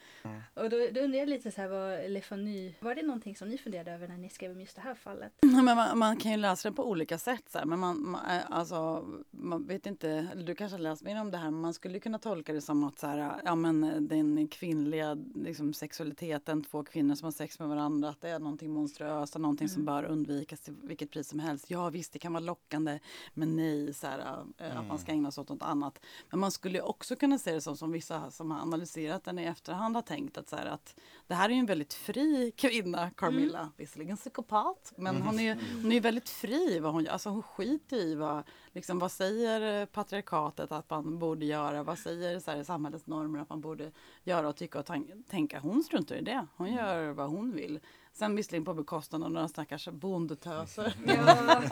[SPEAKER 1] Och då, då undrar jag lite så här, vad Le Fanu, var det någonting som ni funderade över när ni skrev om just det här fallet? <laughs>
[SPEAKER 3] Men man, man kan ju läsa det på olika sätt. Så här. Men man, man, eh, alltså, man vet inte, du kanske har läst mer om det här, men man skulle kunna tolka det som att så här, ja, men den kvinnliga liksom, sexualiteten, två kvinnor som har sex med varandra, att det är någonting monstruöst och någonting som
[SPEAKER 1] Mm.
[SPEAKER 3] bör undvikas till vilket pris som helst. Ja visst, det kan vara lockande, men nej, så här, eh, att man ska ägna sig åt något annat. Men man skulle också kunna se det som, som vissa som har analyserat den i efterhand har tänkt att, så här, att det här är en väldigt fri kvinna, Carmilla. Visserligen psykopat, men hon är, hon är väldigt fri vad hon gör. Alltså hon skiter i vad, liksom, vad säger eh, patriarkatet att man borde göra? Vad säger så här, samhällets normer att man borde göra och tycka och tänka? Hon struntar i det. Hon gör vad hon vill. Sen visserligen på bekostnad av några stackars bondetöser.
[SPEAKER 1] Ja.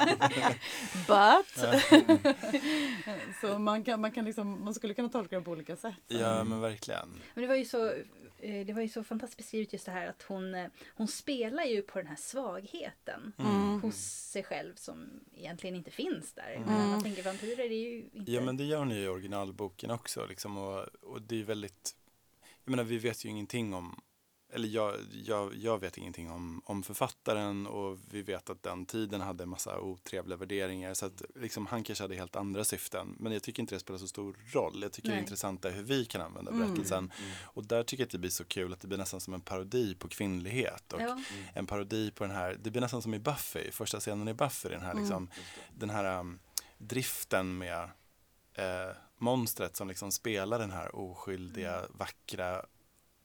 [SPEAKER 1] <laughs>
[SPEAKER 3] But! <laughs> så man, kan, man, kan liksom, man skulle kunna tolka det på olika sätt.
[SPEAKER 4] Ja, men verkligen.
[SPEAKER 1] Men det var ju så, eh, det var ju så fantastiskt beskrivet just det här att hon, eh, hon spelar ju på den här svagheten
[SPEAKER 3] Mm.
[SPEAKER 1] hos sig själv som egentligen inte finns där.
[SPEAKER 4] Mm.
[SPEAKER 1] Men man tänker vampyrer är ju inte...
[SPEAKER 4] Ja, men det gör ni ju i originalboken också. Liksom, och, och det är väldigt... Jag menar, vi vet ju ingenting om... Eller jag, jag, jag vet ingenting om, om författaren och vi vet att den tiden hade en massa otrevliga värderingar. Så att liksom, han kanske hade helt andra syften. Men jag tycker inte det spelar så stor roll. Jag tycker det
[SPEAKER 1] Nej.
[SPEAKER 4] intressanta är hur vi kan använda
[SPEAKER 3] Mm.
[SPEAKER 4] berättelsen. Och där tycker jag att det blir så kul att det blir nästan som en parodi på kvinnlighet. Och
[SPEAKER 1] Ja.
[SPEAKER 4] en parodi på den här, det blir nästan som i Buffy, första scenen i Buffy, den här,
[SPEAKER 3] Mm.
[SPEAKER 4] liksom, den här um, driften med eh, monstret som liksom spelar den här oskyldiga, vackra,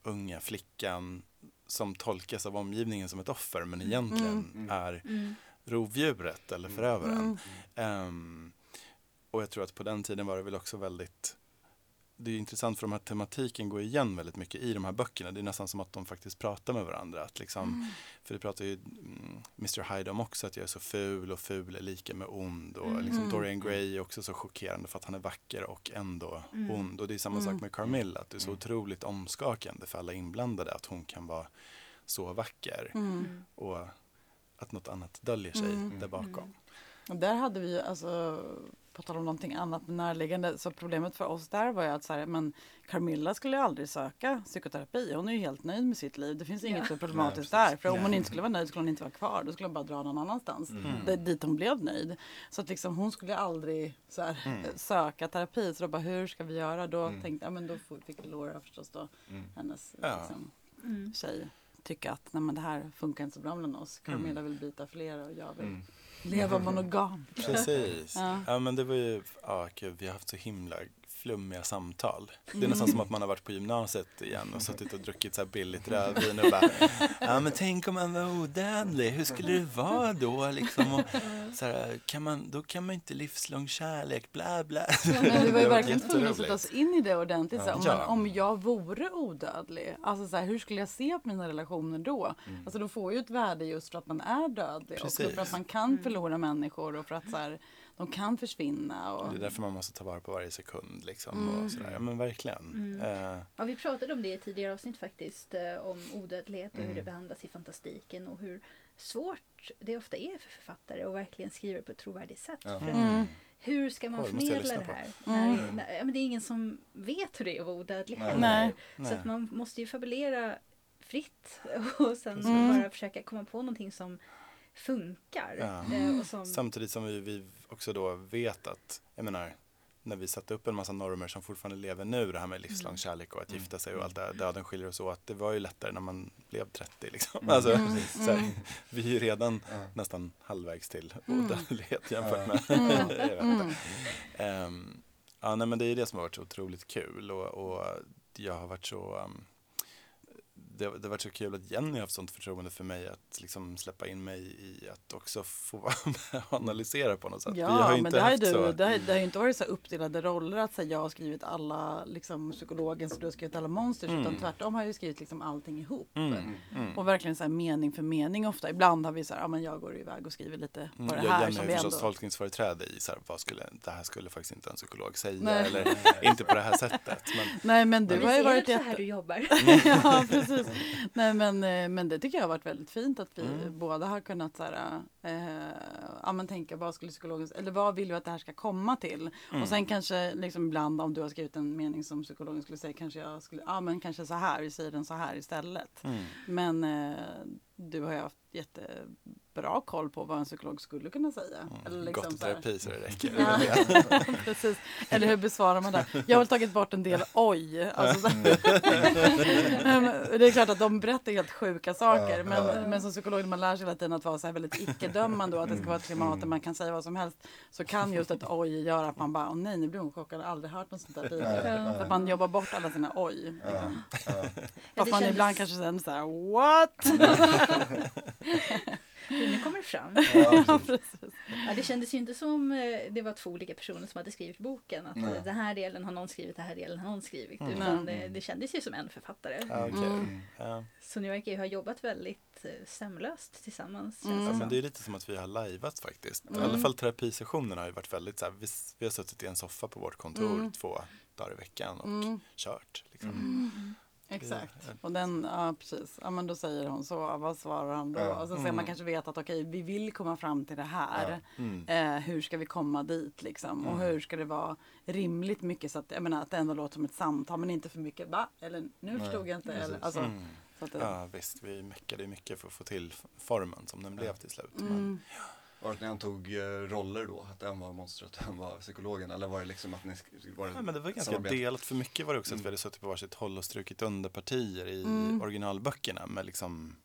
[SPEAKER 4] unga flickan som tolkas av omgivningen som ett offer men egentligen
[SPEAKER 2] Mm.
[SPEAKER 4] är
[SPEAKER 1] Mm.
[SPEAKER 4] rovdjuret eller förövaren.
[SPEAKER 3] Mm.
[SPEAKER 4] Ehm, och jag tror att på den tiden var det väl också väldigt det är intressant för de här tematiken går igen väldigt mycket i de här böckerna. Det är nästan som att de faktiskt pratar med varandra. Att liksom, För det pratar ju mm, Mr Hyde om också, att jag är så ful och ful är lika med ond. Och
[SPEAKER 1] Mm.
[SPEAKER 4] liksom Dorian Gray är också så chockerande för att han är vacker och ändå
[SPEAKER 1] Mm.
[SPEAKER 4] ond. Och det är samma
[SPEAKER 3] Mm.
[SPEAKER 4] sak med Carmilla, att det är så
[SPEAKER 2] Mm.
[SPEAKER 4] otroligt omskakande för alla inblandade att hon kan vara så vacker.
[SPEAKER 3] Mm.
[SPEAKER 1] Mm.
[SPEAKER 4] Och att något annat döljer sig
[SPEAKER 3] Mm.
[SPEAKER 4] där bakom.
[SPEAKER 3] Och där hade vi ju, alltså, på tal om någonting annat närliggande, så problemet för oss där var ju att så här, men Carmilla skulle ju aldrig söka psykoterapi. Hon är ju helt nöjd med sitt liv. Det finns inget
[SPEAKER 1] Ja.
[SPEAKER 3] så problematiskt
[SPEAKER 2] Nej,
[SPEAKER 3] där. För om hon inte skulle vara nöjd skulle hon inte vara kvar. Då skulle hon bara dra någon annanstans.
[SPEAKER 2] Mm.
[SPEAKER 3] Det, dit hon blev nöjd. Så att liksom, hon skulle aldrig så här,
[SPEAKER 4] Mm.
[SPEAKER 3] söka terapi. Så då bara, hur ska vi göra? Då
[SPEAKER 2] Mm.
[SPEAKER 3] tänkte jag, men då får- fick Laura förstås då,
[SPEAKER 2] Mm.
[SPEAKER 3] hennes
[SPEAKER 4] Ja.
[SPEAKER 3] liksom,
[SPEAKER 1] Mm.
[SPEAKER 3] tjej, tycka att nej, men det här funkar inte så bra mellan oss.
[SPEAKER 4] Mm.
[SPEAKER 3] Carmilla vill byta flera och jag vill
[SPEAKER 2] Mm.
[SPEAKER 3] Leva monogamt.
[SPEAKER 4] Precis.
[SPEAKER 3] Ja.
[SPEAKER 4] Ja. men det var ju, ja gud, vi har haft så himla flummiga samtal. Det är nästan som att man har varit på gymnasiet igen och suttit och druckit så här billigt rödvin och bara Ja men tänk om man var odödlig, hur skulle det vara då liksom? Och, så här, kan man, då kan man inte livslång kärlek, bla bla.
[SPEAKER 3] Men vi var ju verkligen tvungna att sätta oss in i det ordentligt. Så här, om,
[SPEAKER 4] Ja.
[SPEAKER 3] man, om jag vore odödlig, alltså så här, hur skulle jag se på mina relationer då? Alltså de får ju ett värde just för att man är dödlig. Och
[SPEAKER 4] Precis.
[SPEAKER 3] för att man kan förlora människor och för att så här, de kan försvinna. Och,
[SPEAKER 4] Det är därför man måste ta vara på varje sekund liksom. Och sådär. Ja men verkligen. Eh,
[SPEAKER 1] Ja, vi pratade om det i tidigare avsnitt faktiskt, eh, om odödlighet och hur det behandlas i fantastiken och hur svårt det ofta är för författare att verkligen skriva på ett trovärdigt sätt.
[SPEAKER 2] Ja.
[SPEAKER 1] För
[SPEAKER 3] Mm.
[SPEAKER 1] Hur ska man förmedla det här?
[SPEAKER 3] Mm.
[SPEAKER 1] När, när, ja, men det är ingen som vet hur det är att vara odödlig
[SPEAKER 2] Nej.
[SPEAKER 3] Nej.
[SPEAKER 1] Så
[SPEAKER 4] Nej.
[SPEAKER 1] att man måste ju fabulera fritt och sen
[SPEAKER 3] Mm.
[SPEAKER 1] bara försöka komma på någonting som funkar.
[SPEAKER 4] Ja.
[SPEAKER 1] Eh, Och som,
[SPEAKER 4] Samtidigt som vi, vi också då vet att, jag menar, när vi satte upp en massa normer som fortfarande lever nu, det här med livslång kärlek och att gifta sig och allt det här, döden skiljer oss åt, det var ju lättare när man blev 30 liksom. Alltså,
[SPEAKER 3] Mm.
[SPEAKER 4] så här, vi är ju redan nästan halvvägs till
[SPEAKER 3] Mm.
[SPEAKER 4] odödlighet jämfört med,
[SPEAKER 3] Mm. <laughs> Mm.
[SPEAKER 4] Ehm, ja, nej, men det är det som har varit så otroligt kul och, och jag har varit så ehm, det, det har varit så kul att Jenny har haft sånt förtroende för mig att liksom släppa in mig i att också få <laughs> vara med och analysera på något sätt.
[SPEAKER 3] Ja, men det har, du,
[SPEAKER 4] så.
[SPEAKER 3] det, har, det har ju inte varit så uppdelade roller att säga jag har skrivit alla liksom, psykologens och du har skrivit alla monsters
[SPEAKER 4] Mm.
[SPEAKER 3] utan tvärtom har jag ju skrivit liksom allting ihop.
[SPEAKER 4] Mm, mm.
[SPEAKER 3] Och verkligen så här mening för mening ofta. Ibland har vi så här, ja men jag går iväg och skriver lite på
[SPEAKER 4] Mm,
[SPEAKER 3] det
[SPEAKER 4] jag
[SPEAKER 3] här
[SPEAKER 4] Jenny har ju
[SPEAKER 3] ändå...
[SPEAKER 4] förstås tolkningsföreträde i så här, vad skulle, det här skulle faktiskt inte en psykolog säga
[SPEAKER 3] Nej.
[SPEAKER 4] eller <laughs> inte på det här sättet. Men,
[SPEAKER 3] Nej men
[SPEAKER 1] du vi
[SPEAKER 3] har ju varit
[SPEAKER 1] så här
[SPEAKER 3] jätte...
[SPEAKER 1] du jobbar. <laughs>
[SPEAKER 3] ja precis. <laughs> Nej men, eh, men det tycker jag har varit väldigt fint att vi
[SPEAKER 4] Mm.
[SPEAKER 3] båda har kunnat så här, eh, ja, men tänka vad skulle psykologen, eller vad vill vi att det här ska komma till?
[SPEAKER 4] Mm.
[SPEAKER 3] Och sen kanske liksom ibland om du har skrivit en mening som psykologen skulle säga kanske jag skulle, ja men kanske så här, vi säger den så här istället.
[SPEAKER 4] mm.
[SPEAKER 3] Men eh, du har ju haft jättebra koll på vad en psykolog skulle kunna säga. Eller
[SPEAKER 4] Mm.
[SPEAKER 3] liksom
[SPEAKER 4] Gått i terapi så det räcker.
[SPEAKER 3] Ja, <laughs> <laughs> precis. Eller hur besvarar man det? Jag har väl tagit bort en del oj. Alltså, <laughs> det är klart att de berättar helt sjuka saker.
[SPEAKER 2] Ja,
[SPEAKER 3] Men,
[SPEAKER 2] ja.
[SPEAKER 3] men som psykolog när man lär sig hela tiden att vara så här väldigt icke-dömande och att det ska vara ett klimat där man kan säga vad som helst. Så kan just ett oj göra att man bara, åh nej nu blir hon chockad, aldrig hört något sånt där tidigare.
[SPEAKER 1] Ja.
[SPEAKER 3] Så att man jobbar bort alla sina oj. Liksom.
[SPEAKER 2] ja.
[SPEAKER 1] Ja,
[SPEAKER 3] Fast man
[SPEAKER 1] kändes-
[SPEAKER 3] ibland kanske känner så här, what?
[SPEAKER 1] Nu kommer det fram. <laughs>
[SPEAKER 3] Ja, precis.
[SPEAKER 1] Ja, det kändes ju inte som eh, det var två olika personer som hade skrivit boken. Att
[SPEAKER 2] Nej.
[SPEAKER 1] eh, den här delen har någon skrivit, den här delen har någon skrivit.
[SPEAKER 4] Mm.
[SPEAKER 1] Utan det, det kändes ju som en författare.
[SPEAKER 4] Okej.
[SPEAKER 3] Mm.
[SPEAKER 4] Ja.
[SPEAKER 1] Så ni verkar ju ha jobbat väldigt eh, sömlöst tillsammans.
[SPEAKER 3] Mm.
[SPEAKER 4] Ja,
[SPEAKER 1] det
[SPEAKER 4] men det är lite som att vi har lajvat faktiskt. I
[SPEAKER 3] Mm.
[SPEAKER 4] alla fall terapisessionerna har ju varit väldigt så här, vi, vi har suttit i en soffa på vårt kontor
[SPEAKER 3] Mm.
[SPEAKER 4] två dagar i veckan och
[SPEAKER 3] Mm.
[SPEAKER 4] kört. Liksom.
[SPEAKER 2] Mm.
[SPEAKER 3] Exakt.
[SPEAKER 4] Ja.
[SPEAKER 3] Och den, ja precis. Ja men då säger hon så, vad svarar han då?
[SPEAKER 2] Ja.
[SPEAKER 3] Och så ska
[SPEAKER 4] Mm.
[SPEAKER 3] man kanske veta att okej, vi vill komma fram till det här.
[SPEAKER 4] Mm.
[SPEAKER 3] Eh, hur ska vi komma dit liksom? Och
[SPEAKER 4] Mm.
[SPEAKER 3] hur ska det vara rimligt mycket så att, jag menar, att det ändå låter som ett samtal men inte för mycket va? Eller nu
[SPEAKER 2] Nej,
[SPEAKER 3] förstod jag inte. Eller, alltså,
[SPEAKER 4] Mm.
[SPEAKER 3] så att det,
[SPEAKER 4] Ja visst, vi meckade mycket för att få till formen som den blev till slut. Men,
[SPEAKER 3] mm.
[SPEAKER 2] Var det när han tog eh, roller då? Att en var monstret och en var psykologen? Eller var det liksom att ni var det
[SPEAKER 4] ja, men det var ganska
[SPEAKER 2] samarbete?
[SPEAKER 4] delat. För mycket var det också att
[SPEAKER 2] Mm.
[SPEAKER 4] vi hade suttit på varsitt håll och strukit under partier i
[SPEAKER 3] Mm.
[SPEAKER 4] originalböckerna. Men liksom,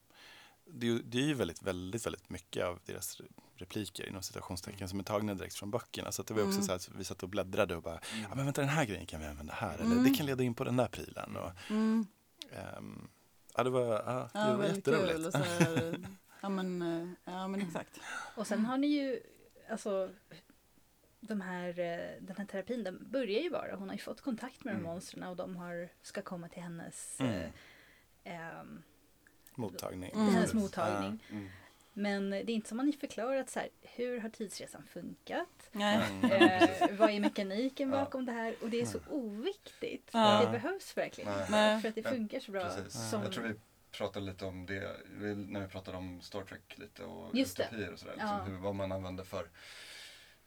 [SPEAKER 4] det, är ju- det är ju väldigt, väldigt, väldigt mycket av deras repliker inom citationstecken som är tagna direkt från böckerna. Så att det var också
[SPEAKER 3] Mm.
[SPEAKER 4] så att vi satt och bläddrade och bara, ja men vänta den här grejen kan vi använda här. Eller
[SPEAKER 3] Mm.
[SPEAKER 4] det kan leda in på den där prylen. Och,
[SPEAKER 3] Mm.
[SPEAKER 4] ehm, ja, det var, ja,
[SPEAKER 3] Ja,
[SPEAKER 4] det var
[SPEAKER 3] väldigt
[SPEAKER 4] jätteroligt.
[SPEAKER 3] kul. <laughs> Ja, men, eh, ja men exakt.
[SPEAKER 1] Och sen har ni ju, alltså de här, eh, den här terapin den börjar ju bara. Hon har ju fått kontakt med de
[SPEAKER 2] Mm.
[SPEAKER 1] monstren och de har, ska komma till hennes,
[SPEAKER 4] Mm.
[SPEAKER 1] eh, ehm,
[SPEAKER 4] Mottagning.
[SPEAKER 3] Mm.
[SPEAKER 1] hennes mottagning.
[SPEAKER 2] Mm.
[SPEAKER 1] Men det är inte som att ni förklarat så här, hur har tidsresan funkat?
[SPEAKER 3] Nej.
[SPEAKER 4] Mm.
[SPEAKER 1] Eh, vad är mekaniken
[SPEAKER 2] Ja.
[SPEAKER 1] bakom det här? Och det är så oviktigt.
[SPEAKER 3] Ja.
[SPEAKER 1] Det behövs verkligen
[SPEAKER 2] Nej.
[SPEAKER 1] inte. För att det funkar så bra. Som,
[SPEAKER 2] Jag tror vi pratade lite om det när vi pratade om Star Trek lite och
[SPEAKER 1] Just
[SPEAKER 2] utopier och sådär.
[SPEAKER 1] Ja.
[SPEAKER 2] Liksom, hur, vad man använder för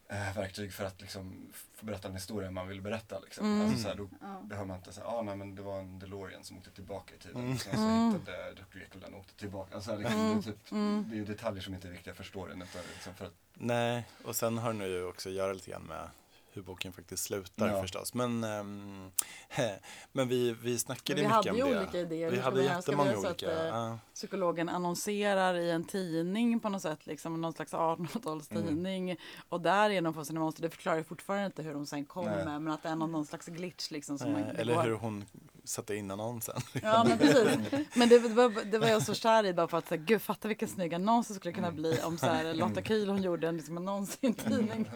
[SPEAKER 2] eh, verktyg för att liksom, få berätta en historia man vill berätta. Liksom.
[SPEAKER 3] Mm.
[SPEAKER 2] Alltså, såhär, då
[SPEAKER 1] ja.
[SPEAKER 2] behöver man inte säga, ah, nej men det var en DeLorean som åkte tillbaka i tiden.
[SPEAKER 4] Mm.
[SPEAKER 2] Sen så
[SPEAKER 3] Mm.
[SPEAKER 2] hittade Dr. Jekyll den och åkte tillbaka. Alltså, liksom,
[SPEAKER 3] Mm.
[SPEAKER 2] det, är typ,
[SPEAKER 3] Mm.
[SPEAKER 2] det är ju detaljer som inte är viktiga för storyn. Utan liksom för att,
[SPEAKER 4] Nej, och sen har det ju också att göra lite grann med hur boken faktiskt slutar
[SPEAKER 2] Ja.
[SPEAKER 4] förstås. Men, ehm, <laughs> men vi, vi snackade
[SPEAKER 3] Vi
[SPEAKER 4] mycket
[SPEAKER 3] hade
[SPEAKER 4] om
[SPEAKER 3] ju
[SPEAKER 4] det.
[SPEAKER 3] olika idéer.
[SPEAKER 4] Vi hade
[SPEAKER 3] vi göra? Ska vi
[SPEAKER 4] jättemånga
[SPEAKER 3] så att,
[SPEAKER 4] olika.
[SPEAKER 3] eh,
[SPEAKER 4] ja.
[SPEAKER 3] Psykologen annonserar i en tidning på något sätt, liksom någon slags 1800-talstidning och därigenom får sina monster. Det förklarar ju fortfarande inte hur de sen kommer,
[SPEAKER 2] Nej.
[SPEAKER 3] men att det är någon, någon slags glitch liksom. Som man,
[SPEAKER 4] Eh,
[SPEAKER 3] det
[SPEAKER 4] Eller
[SPEAKER 3] går-
[SPEAKER 4] hur hon satte in annonsen.
[SPEAKER 3] Ja men precis. Men det, det, var, det var jag så kär i bara för att säga, gud fatta vilken snygg annons det skulle kunna bli om så här, Lotta Kühl hon gjorde en liksom, annons i en tidning.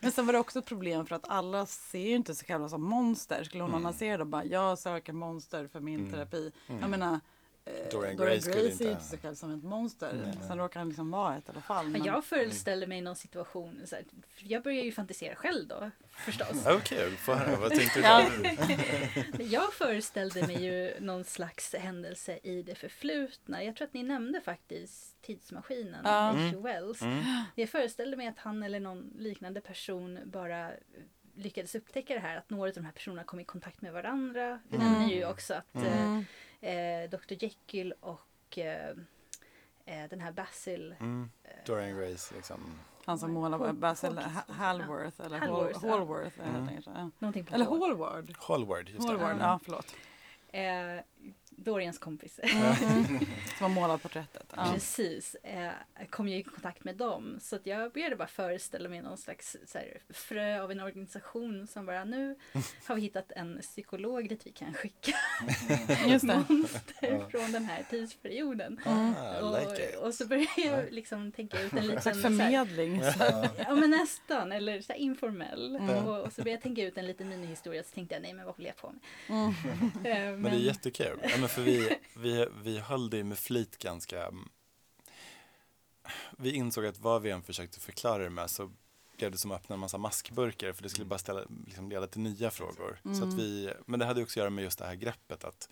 [SPEAKER 3] Men sen var det också ett problem för att alla ser ju inte sig själva som monster. Skulle hon annonsera då bara, jag söker monster för min terapi. Jag menar,
[SPEAKER 4] Dorian
[SPEAKER 3] Dorian
[SPEAKER 4] Gray
[SPEAKER 3] Gray ser
[SPEAKER 4] inte-
[SPEAKER 3] ju inte sig själv som ett monster. Sen råkar han liksom vara ett i alla fall.
[SPEAKER 1] Men jag föreställer mig någon situation, så här, jag börjar ju fantisera själv då förstås.
[SPEAKER 4] Okej, få höra. Vad tänkte du?
[SPEAKER 3] Ja. <laughs>
[SPEAKER 1] Jag föreställde mig ju någon slags händelse i det förflutna. Jag tror att ni nämnde faktiskt Tidsmaskinen,
[SPEAKER 3] Ja.
[SPEAKER 1] H.G. Wells.
[SPEAKER 4] Mm.
[SPEAKER 1] Jag föreställde mig att han eller någon liknande person bara lyckades upptäcka det här, att några av de här personerna kom i kontakt med varandra. Vi
[SPEAKER 3] Mm.
[SPEAKER 1] nämner ju också att
[SPEAKER 3] Mm.
[SPEAKER 1] Eh, eh, Dr Jekyll och eh, eh, den här Basil
[SPEAKER 4] Mm. Dorian Grace liksom.
[SPEAKER 3] Han som målar
[SPEAKER 1] Hol-
[SPEAKER 3] Basil
[SPEAKER 1] Hawkins.
[SPEAKER 3] Ha- Halworth eller
[SPEAKER 1] Halworth,
[SPEAKER 3] Hall-
[SPEAKER 1] ja.
[SPEAKER 3] Hallworth. eh,
[SPEAKER 4] Mm.
[SPEAKER 3] Eller. Hallward.
[SPEAKER 4] Hallward, just det.
[SPEAKER 3] Hallward, ja förlåt.
[SPEAKER 1] Eh, Dorians kompis. <laughs>
[SPEAKER 3] Som har målat porträttet. Ja.
[SPEAKER 1] Precis. Eh, kom ju i kontakt med dem. Så att jag började bara föreställa mig någon slags så här, frö av en organisation som bara nu har vi hittat en psykolog dit vi kan skicka <laughs>
[SPEAKER 3] Just
[SPEAKER 1] monster från den här tidsperioden.
[SPEAKER 4] Ah, I like.
[SPEAKER 1] Och, och så började jag liksom tänka ut en
[SPEAKER 3] En
[SPEAKER 1] liten här,
[SPEAKER 3] förmedling. <laughs>
[SPEAKER 1] Ja men nästan, eller så här informell.
[SPEAKER 3] Mm.
[SPEAKER 1] Och, och så började jag tänka ut en liten minihistoria så tänkte jag nej men vad håller jag på med.
[SPEAKER 3] Mm.
[SPEAKER 1] Eh,
[SPEAKER 4] Men det är jättekul. Ja, men för vi, vi, vi höll det med flit ganska... Vi insåg att vad vi än försökte förklara det med så blev det som att öppna en massa maskburkar för det skulle bara ställa, liksom leda till nya frågor. Så att
[SPEAKER 3] Mm.
[SPEAKER 4] vi, men det hade också att göra med just det här greppet att,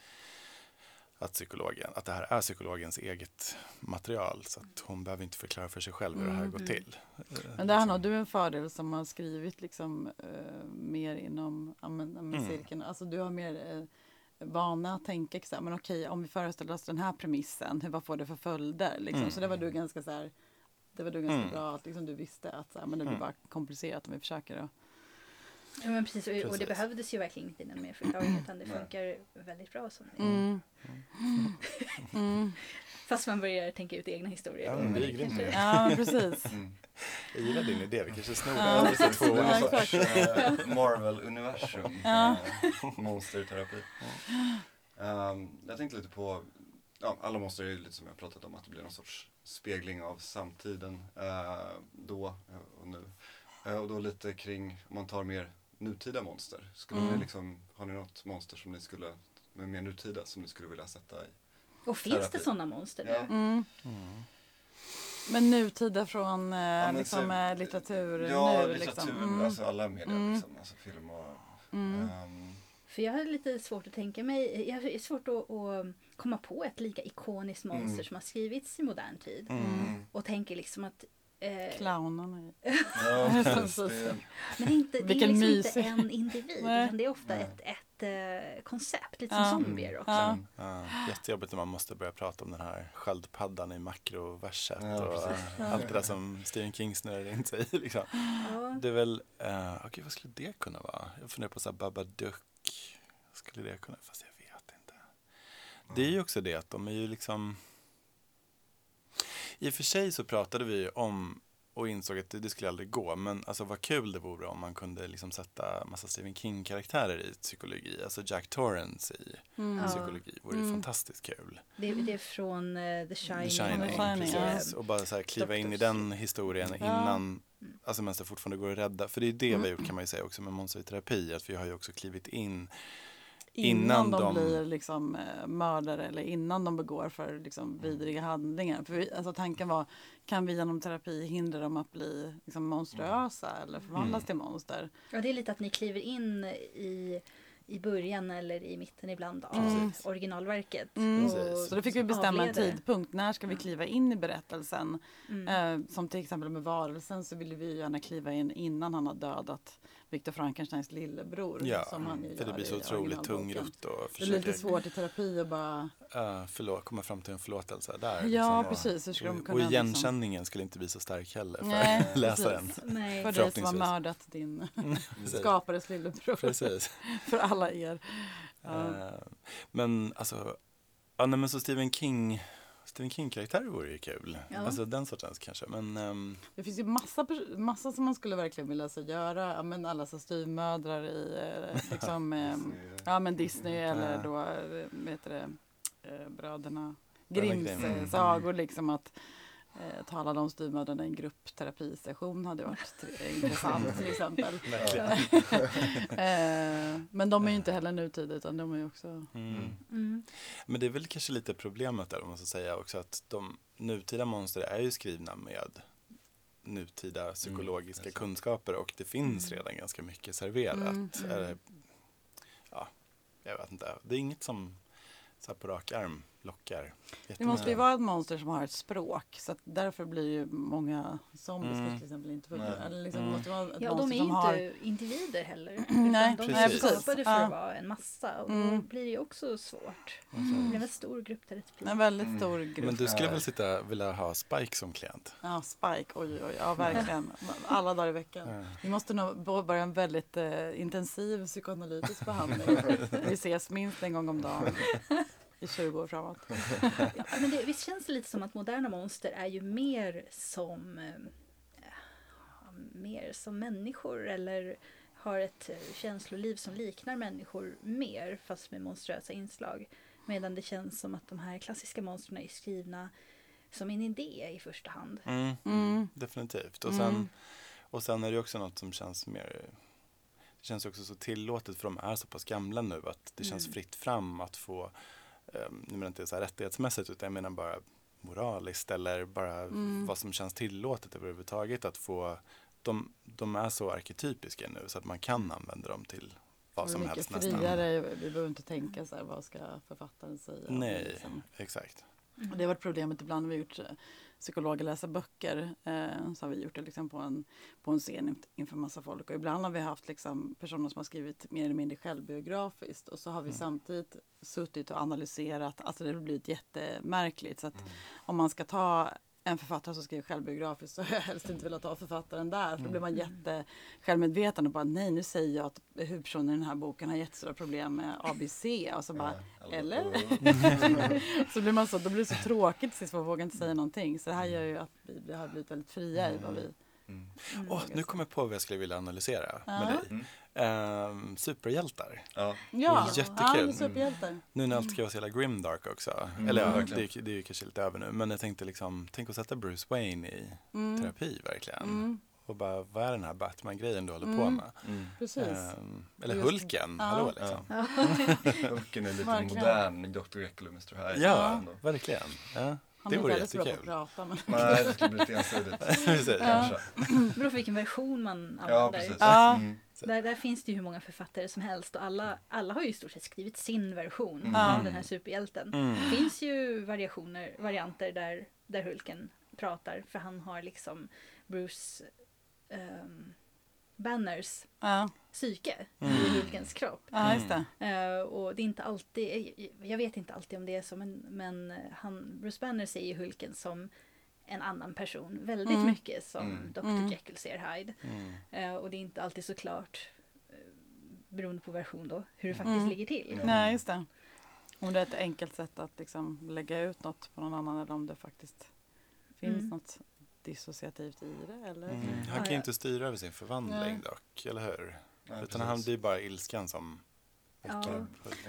[SPEAKER 4] att, psykologen, att det här är psykologens eget material så att hon behöver inte förklara för sig själv hur det här går
[SPEAKER 1] Mm.
[SPEAKER 4] till.
[SPEAKER 3] Men där har du en fördel som har skrivit liksom eh, mer inom ja, men, ja, men
[SPEAKER 4] Mm.
[SPEAKER 3] cirkeln. Alltså du har mer eh, vana att tänka så här, men okej om vi föreställer oss den här premissen, hur, vad får det för följder? Liksom.
[SPEAKER 4] Mm.
[SPEAKER 3] Så det var du ganska så här, det var du ganska
[SPEAKER 4] Mm.
[SPEAKER 3] bra att liksom, du visste att så här, men det blir
[SPEAKER 4] Mm.
[SPEAKER 3] bara komplicerat om vi försöker. Då.
[SPEAKER 1] Ja, men precis. Och, och det
[SPEAKER 4] Precis.
[SPEAKER 1] behövdes ju verkligen inte någon mer förklaring utan det
[SPEAKER 2] Nej.
[SPEAKER 1] funkar väldigt bra som det.
[SPEAKER 3] Mm. Mm. <laughs>
[SPEAKER 1] Fast man börjar tänka ut egna historier.
[SPEAKER 4] Ja, men det är grymt.
[SPEAKER 3] Ja, precis.
[SPEAKER 2] Mm.
[SPEAKER 4] Jag gillar din idé, vi kanske snor
[SPEAKER 3] Ja,
[SPEAKER 4] den.
[SPEAKER 3] precis.
[SPEAKER 4] efter två
[SPEAKER 2] sorts eh, Marvel-universum.
[SPEAKER 3] Ja.
[SPEAKER 2] eh, Monsterterapi. Ehm, jag tänkte lite på, ja, alla monster är ju lite som jag pratat om, att det blir någon sorts spegling av samtiden eh, då och nu. Och då lite kring, om man tar mer nutida monster. Skulle
[SPEAKER 3] Mm.
[SPEAKER 2] ni liksom, har ni något monster som ni skulle, med mer nutida, som ni skulle vilja sätta i?
[SPEAKER 1] Och finns det sådana monster nu?
[SPEAKER 2] Ja.
[SPEAKER 3] Mm.
[SPEAKER 4] Mm.
[SPEAKER 3] Men nutida från eh,
[SPEAKER 2] men
[SPEAKER 3] liksom,
[SPEAKER 2] så-
[SPEAKER 3] eh, litteratur
[SPEAKER 2] Ja,
[SPEAKER 3] nu?
[SPEAKER 2] litteratur,
[SPEAKER 3] Liksom. Mm.
[SPEAKER 2] alltså alla medier
[SPEAKER 3] Mm.
[SPEAKER 2] liksom, alltså film och
[SPEAKER 3] Mm.
[SPEAKER 2] ehm,
[SPEAKER 1] För jag har lite svårt att tänka mig, jag har svårt att, att komma på ett lika ikoniskt monster
[SPEAKER 2] Mm.
[SPEAKER 1] som har skrivits i modern tid.
[SPEAKER 4] Mm.
[SPEAKER 1] Och tänker liksom att eh,
[SPEAKER 3] Clownerna. i- <laughs>
[SPEAKER 2] Ja,
[SPEAKER 1] Men det är, inte, det är liksom inte en individ, utan det är ofta
[SPEAKER 2] Nej.
[SPEAKER 1] ett, ett eh, koncept, lite
[SPEAKER 3] Ja.
[SPEAKER 1] som zombier också.
[SPEAKER 3] Ja.
[SPEAKER 4] Ja, jättejobbigt när man måste börja prata om den här sköldpaddan i makroverset
[SPEAKER 2] Ja,
[SPEAKER 4] och
[SPEAKER 2] precis.
[SPEAKER 4] allt det där som Stephen King snurrar in sig i. Liksom.
[SPEAKER 1] Ja.
[SPEAKER 4] Det är väl, uh, okej vad skulle det kunna vara? Jag funderar på så här Babadook. Skulle det kunna, fast jag vet inte. Det är ju också det att de är ju liksom I och för sig så pratade vi om och insåg att det, det skulle aldrig gå. Men alltså vad kul det vore om man kunde liksom sätta massa Stephen King-karaktärer i psykologi. Alltså Jack Torrance i
[SPEAKER 3] Mm.
[SPEAKER 1] Ja.
[SPEAKER 4] psykologi vore
[SPEAKER 3] Mm.
[SPEAKER 4] fantastiskt kul.
[SPEAKER 1] Det, det är från eh, The Shining.
[SPEAKER 4] The Shining,
[SPEAKER 3] The Shining,
[SPEAKER 4] precis.
[SPEAKER 1] ja.
[SPEAKER 4] Och bara så här kliva in i den historien
[SPEAKER 3] Ja.
[SPEAKER 4] innan, alltså medan det fortfarande går att rädda. För det är det vi har gjort kan man ju säga också med monster i terapi, att vi har ju också klivit in
[SPEAKER 3] Innan,
[SPEAKER 4] Innan
[SPEAKER 3] de,
[SPEAKER 4] de-
[SPEAKER 3] blir liksom, eh, mördare eller innan de begår för liksom, vidriga handlingar. För vi, alltså, tanken var, kan vi genom terapi hindra dem att bli liksom, monstruösa eller förvandlas
[SPEAKER 4] Mm.
[SPEAKER 3] till monster?
[SPEAKER 1] Ja, det är lite att ni kliver in i, i början eller i mitten ibland av
[SPEAKER 3] Precis.
[SPEAKER 1] originalverket.
[SPEAKER 3] Mm. Så då fick vi bestämma en tidpunkt. När ska vi kliva in i berättelsen?
[SPEAKER 1] Mm.
[SPEAKER 3] Eh, som till exempel med varelsen så ville vi gärna kliva in innan han har dödat Viktor Frankensteins lillebror.
[SPEAKER 4] Ja,
[SPEAKER 3] som han ju
[SPEAKER 4] för det blir så otroligt tungrott och
[SPEAKER 3] Det blir lite svårt i terapi att bara,
[SPEAKER 4] uh, förlåt, komma fram till en förlåtelse där.
[SPEAKER 3] ja
[SPEAKER 4] liksom.
[SPEAKER 3] precis, hur ska de
[SPEAKER 4] Och,
[SPEAKER 3] kunna
[SPEAKER 4] och
[SPEAKER 3] liksom-
[SPEAKER 4] igenkänningen skulle inte bli så stark heller för
[SPEAKER 3] Nej, <laughs>
[SPEAKER 4] läsaren.
[SPEAKER 1] Nej.
[SPEAKER 3] För dig som har mördat din <laughs>
[SPEAKER 4] Precis.
[SPEAKER 3] skapares lillebror.
[SPEAKER 4] Precis. <laughs>
[SPEAKER 3] För alla er. Ja.
[SPEAKER 4] Eh, men alltså, ja, nej, men så Stephen King Stephen King-karaktärer vore ju kul.
[SPEAKER 1] Ja.
[SPEAKER 4] Alltså den sortens kanske. Men ehm,
[SPEAKER 3] Det finns ju massa, massa som man skulle verkligen vilja så göra. Ja, men alla så styvmödrar i eh, liksom, <laughs> eh, ja, men Disney eller
[SPEAKER 4] Ja.
[SPEAKER 3] då, eh, heter det, eh, bröderna Grimms
[SPEAKER 4] Grimm. Mm.
[SPEAKER 3] sagor. Liksom att eh, tala de styvmödrarna i en gruppterapisession hade varit <laughs> tre- intressant till exempel. <laughs> <laughs> Eh, men de är ju inte heller nutida utan de är ju också
[SPEAKER 4] Mm.
[SPEAKER 1] Mm.
[SPEAKER 4] Men det är väl kanske lite problemet där om man ska säga också att de nutida monster är ju skrivna med nutida psykologiska
[SPEAKER 2] exakt.
[SPEAKER 4] kunskaper och det finns redan ganska mycket serverat.
[SPEAKER 3] Mm,
[SPEAKER 1] mm.
[SPEAKER 4] Eller, ja, jag vet inte. Det är inget som så här på rak arm lockar.
[SPEAKER 3] Det måste ju vara ett monster som har ett språk. Så att därför blir ju många zombies
[SPEAKER 4] Mm.
[SPEAKER 3] till exempel inte.
[SPEAKER 2] Nej.
[SPEAKER 3] Eller liksom,
[SPEAKER 4] Mm.
[SPEAKER 3] det måste vara ett
[SPEAKER 1] Ja, de
[SPEAKER 3] monster
[SPEAKER 1] är
[SPEAKER 3] som
[SPEAKER 1] inte
[SPEAKER 3] har...
[SPEAKER 1] individer heller. <clears throat>
[SPEAKER 3] Nej,
[SPEAKER 1] de
[SPEAKER 4] nej,
[SPEAKER 1] är
[SPEAKER 4] precis.
[SPEAKER 1] skapade för
[SPEAKER 3] Ja.
[SPEAKER 1] att vara en massa och då
[SPEAKER 3] Mm.
[SPEAKER 1] blir det ju också svårt.
[SPEAKER 4] Alltså,
[SPEAKER 1] Det blir en stor gruppterapi.
[SPEAKER 3] En väldigt
[SPEAKER 2] Mm.
[SPEAKER 3] stor grupp.
[SPEAKER 4] Men du skulle väl sitta, vilja ha Spike som klient?
[SPEAKER 3] Ja, Spike. Oj, oj, ja verkligen. Alla dagar i veckan. Vi måste nog bo- börja en väldigt eh, intensiv psykoanalytisk behandling. <laughs> Vi ses minst en gång om dagen i 20 år framåt. <laughs>
[SPEAKER 1] Ja, men det, visst känns det lite som att moderna monster är ju mer som ja, mer som människor eller har ett känsloliv som liknar människor mer fast med monströsa inslag. Medan det känns som att de här klassiska monstren är skrivna som en idé i första hand.
[SPEAKER 4] Mm,
[SPEAKER 3] Mm.
[SPEAKER 4] definitivt. Och
[SPEAKER 3] Mm.
[SPEAKER 4] sen, och sen är det också något som känns mer det känns också så tillåtet för de är så pass gamla nu att det känns
[SPEAKER 1] Mm.
[SPEAKER 4] fritt fram att få, nu menar inte så här rättighetsmässigt utan jag menar bara moraliskt eller bara
[SPEAKER 3] Mm.
[SPEAKER 4] vad som känns tillåtet överhuvudtaget att få, de, de är så arketypiska nu så att man kan använda dem till vad som helst nästan.
[SPEAKER 3] friare. Vi behöver inte tänka så här, vad ska författaren säga?
[SPEAKER 4] Nej,
[SPEAKER 3] Liksom.
[SPEAKER 4] exakt.
[SPEAKER 3] Och det har varit problemet ibland när vi gjort eh, psykologer läsa böcker. Eh, så har vi gjort det liksom på en, på en scen in- inför massa folk. Och ibland har vi haft liksom personer som har skrivit mer eller mindre självbiografiskt. Och så har vi
[SPEAKER 4] Mm.
[SPEAKER 3] samtidigt suttit och analyserat. Alltså det har blivit jättemärkligt. Så att
[SPEAKER 2] Mm.
[SPEAKER 3] om man ska ta en författare som skriver självbiografiskt så har jag helst inte velat ta författaren där. För då blir man jätte självmedveten och bara nej nu säger jag att huvudpersonen i den här boken har jättestora problem med ABC. Och så bara eller? <laughs> så blir man så, då blir det så tråkigt sist, man vågar inte säga någonting. Så det här gör ju att vi blir- har blivit väldigt fria i vad vi...
[SPEAKER 2] Mm.
[SPEAKER 1] Mm.
[SPEAKER 4] Åh, nu kommer jag på vad jag skulle vilja analysera med dig.
[SPEAKER 2] Mm.
[SPEAKER 4] Ehm, superhjältar.
[SPEAKER 2] Ja,
[SPEAKER 3] Ja,
[SPEAKER 4] Jättekul.
[SPEAKER 3] ja superhjältar.
[SPEAKER 4] Nu när allt ska vara så jävla grimdark också.
[SPEAKER 2] Mm,
[SPEAKER 4] Eller ja, det, är- det är ju kanske lite över nu. Men jag tänkte liksom, tänk att sätta Bruce Wayne i
[SPEAKER 3] Mm.
[SPEAKER 4] terapi verkligen.
[SPEAKER 3] Mm,
[SPEAKER 4] Och bara, vad är den här Batman-grejen du håller på
[SPEAKER 3] Mm.
[SPEAKER 4] med?
[SPEAKER 2] mm.
[SPEAKER 3] precis.
[SPEAKER 4] Ehm, eller
[SPEAKER 3] Just-
[SPEAKER 4] Hulken,
[SPEAKER 3] ja.
[SPEAKER 4] hallå liksom.
[SPEAKER 2] Ja. <laughs> Hulken är lite modern Dr. Jekyll och Mr. Hyde.
[SPEAKER 4] Ja, verkligen. Ja,
[SPEAKER 3] Han
[SPEAKER 4] det
[SPEAKER 3] är
[SPEAKER 4] vore
[SPEAKER 3] väldigt bra på att
[SPEAKER 4] jättekul.
[SPEAKER 3] prata. Men...
[SPEAKER 2] Nej, det skulle bli lite ensidigt.
[SPEAKER 4] Precis. <laughs>
[SPEAKER 2] Kanske.
[SPEAKER 1] Det <laughs> beror på vilken version man
[SPEAKER 2] Ja,
[SPEAKER 1] använder.
[SPEAKER 2] precis.
[SPEAKER 3] Ja.
[SPEAKER 2] Mm.
[SPEAKER 1] Där, där finns det ju hur många författare som helst och alla, alla har ju i stort sett skrivit sin version
[SPEAKER 2] Mm.
[SPEAKER 1] av den här superhjälten.
[SPEAKER 4] Mm.
[SPEAKER 1] Det finns ju variationer, varianter där, där Hulken pratar för han har liksom Bruce ehm, Banners
[SPEAKER 3] Ja,
[SPEAKER 1] psyke
[SPEAKER 4] Mm.
[SPEAKER 1] i Hulkens kropp.
[SPEAKER 3] ja, just det.
[SPEAKER 1] Eh, och det är inte alltid, jag vet inte alltid om det är så men, men han, Bruce Banner ser ju Hulken som en annan person väldigt
[SPEAKER 3] Mm.
[SPEAKER 1] mycket som
[SPEAKER 2] Mm.
[SPEAKER 1] Dr.
[SPEAKER 3] Mm.
[SPEAKER 1] Jekyll ser Hyde.
[SPEAKER 4] Mm.
[SPEAKER 1] Eh, och det är inte alltid så klart eh, beroende på version då, hur det faktiskt
[SPEAKER 3] Mm.
[SPEAKER 1] ligger till.
[SPEAKER 3] Nej, just det. Om det är ett enkelt sätt att liksom lägga ut något på någon annan eller om det faktiskt finns
[SPEAKER 1] Mm.
[SPEAKER 3] något dissociativt i det. Eller?
[SPEAKER 4] Mm. Han kan ju inte styra över sin förvandling
[SPEAKER 3] Nej.
[SPEAKER 4] dock, eller hur?
[SPEAKER 2] Ja,
[SPEAKER 4] Utan
[SPEAKER 2] precis.
[SPEAKER 4] han blir bara ilskan som
[SPEAKER 1] Ja.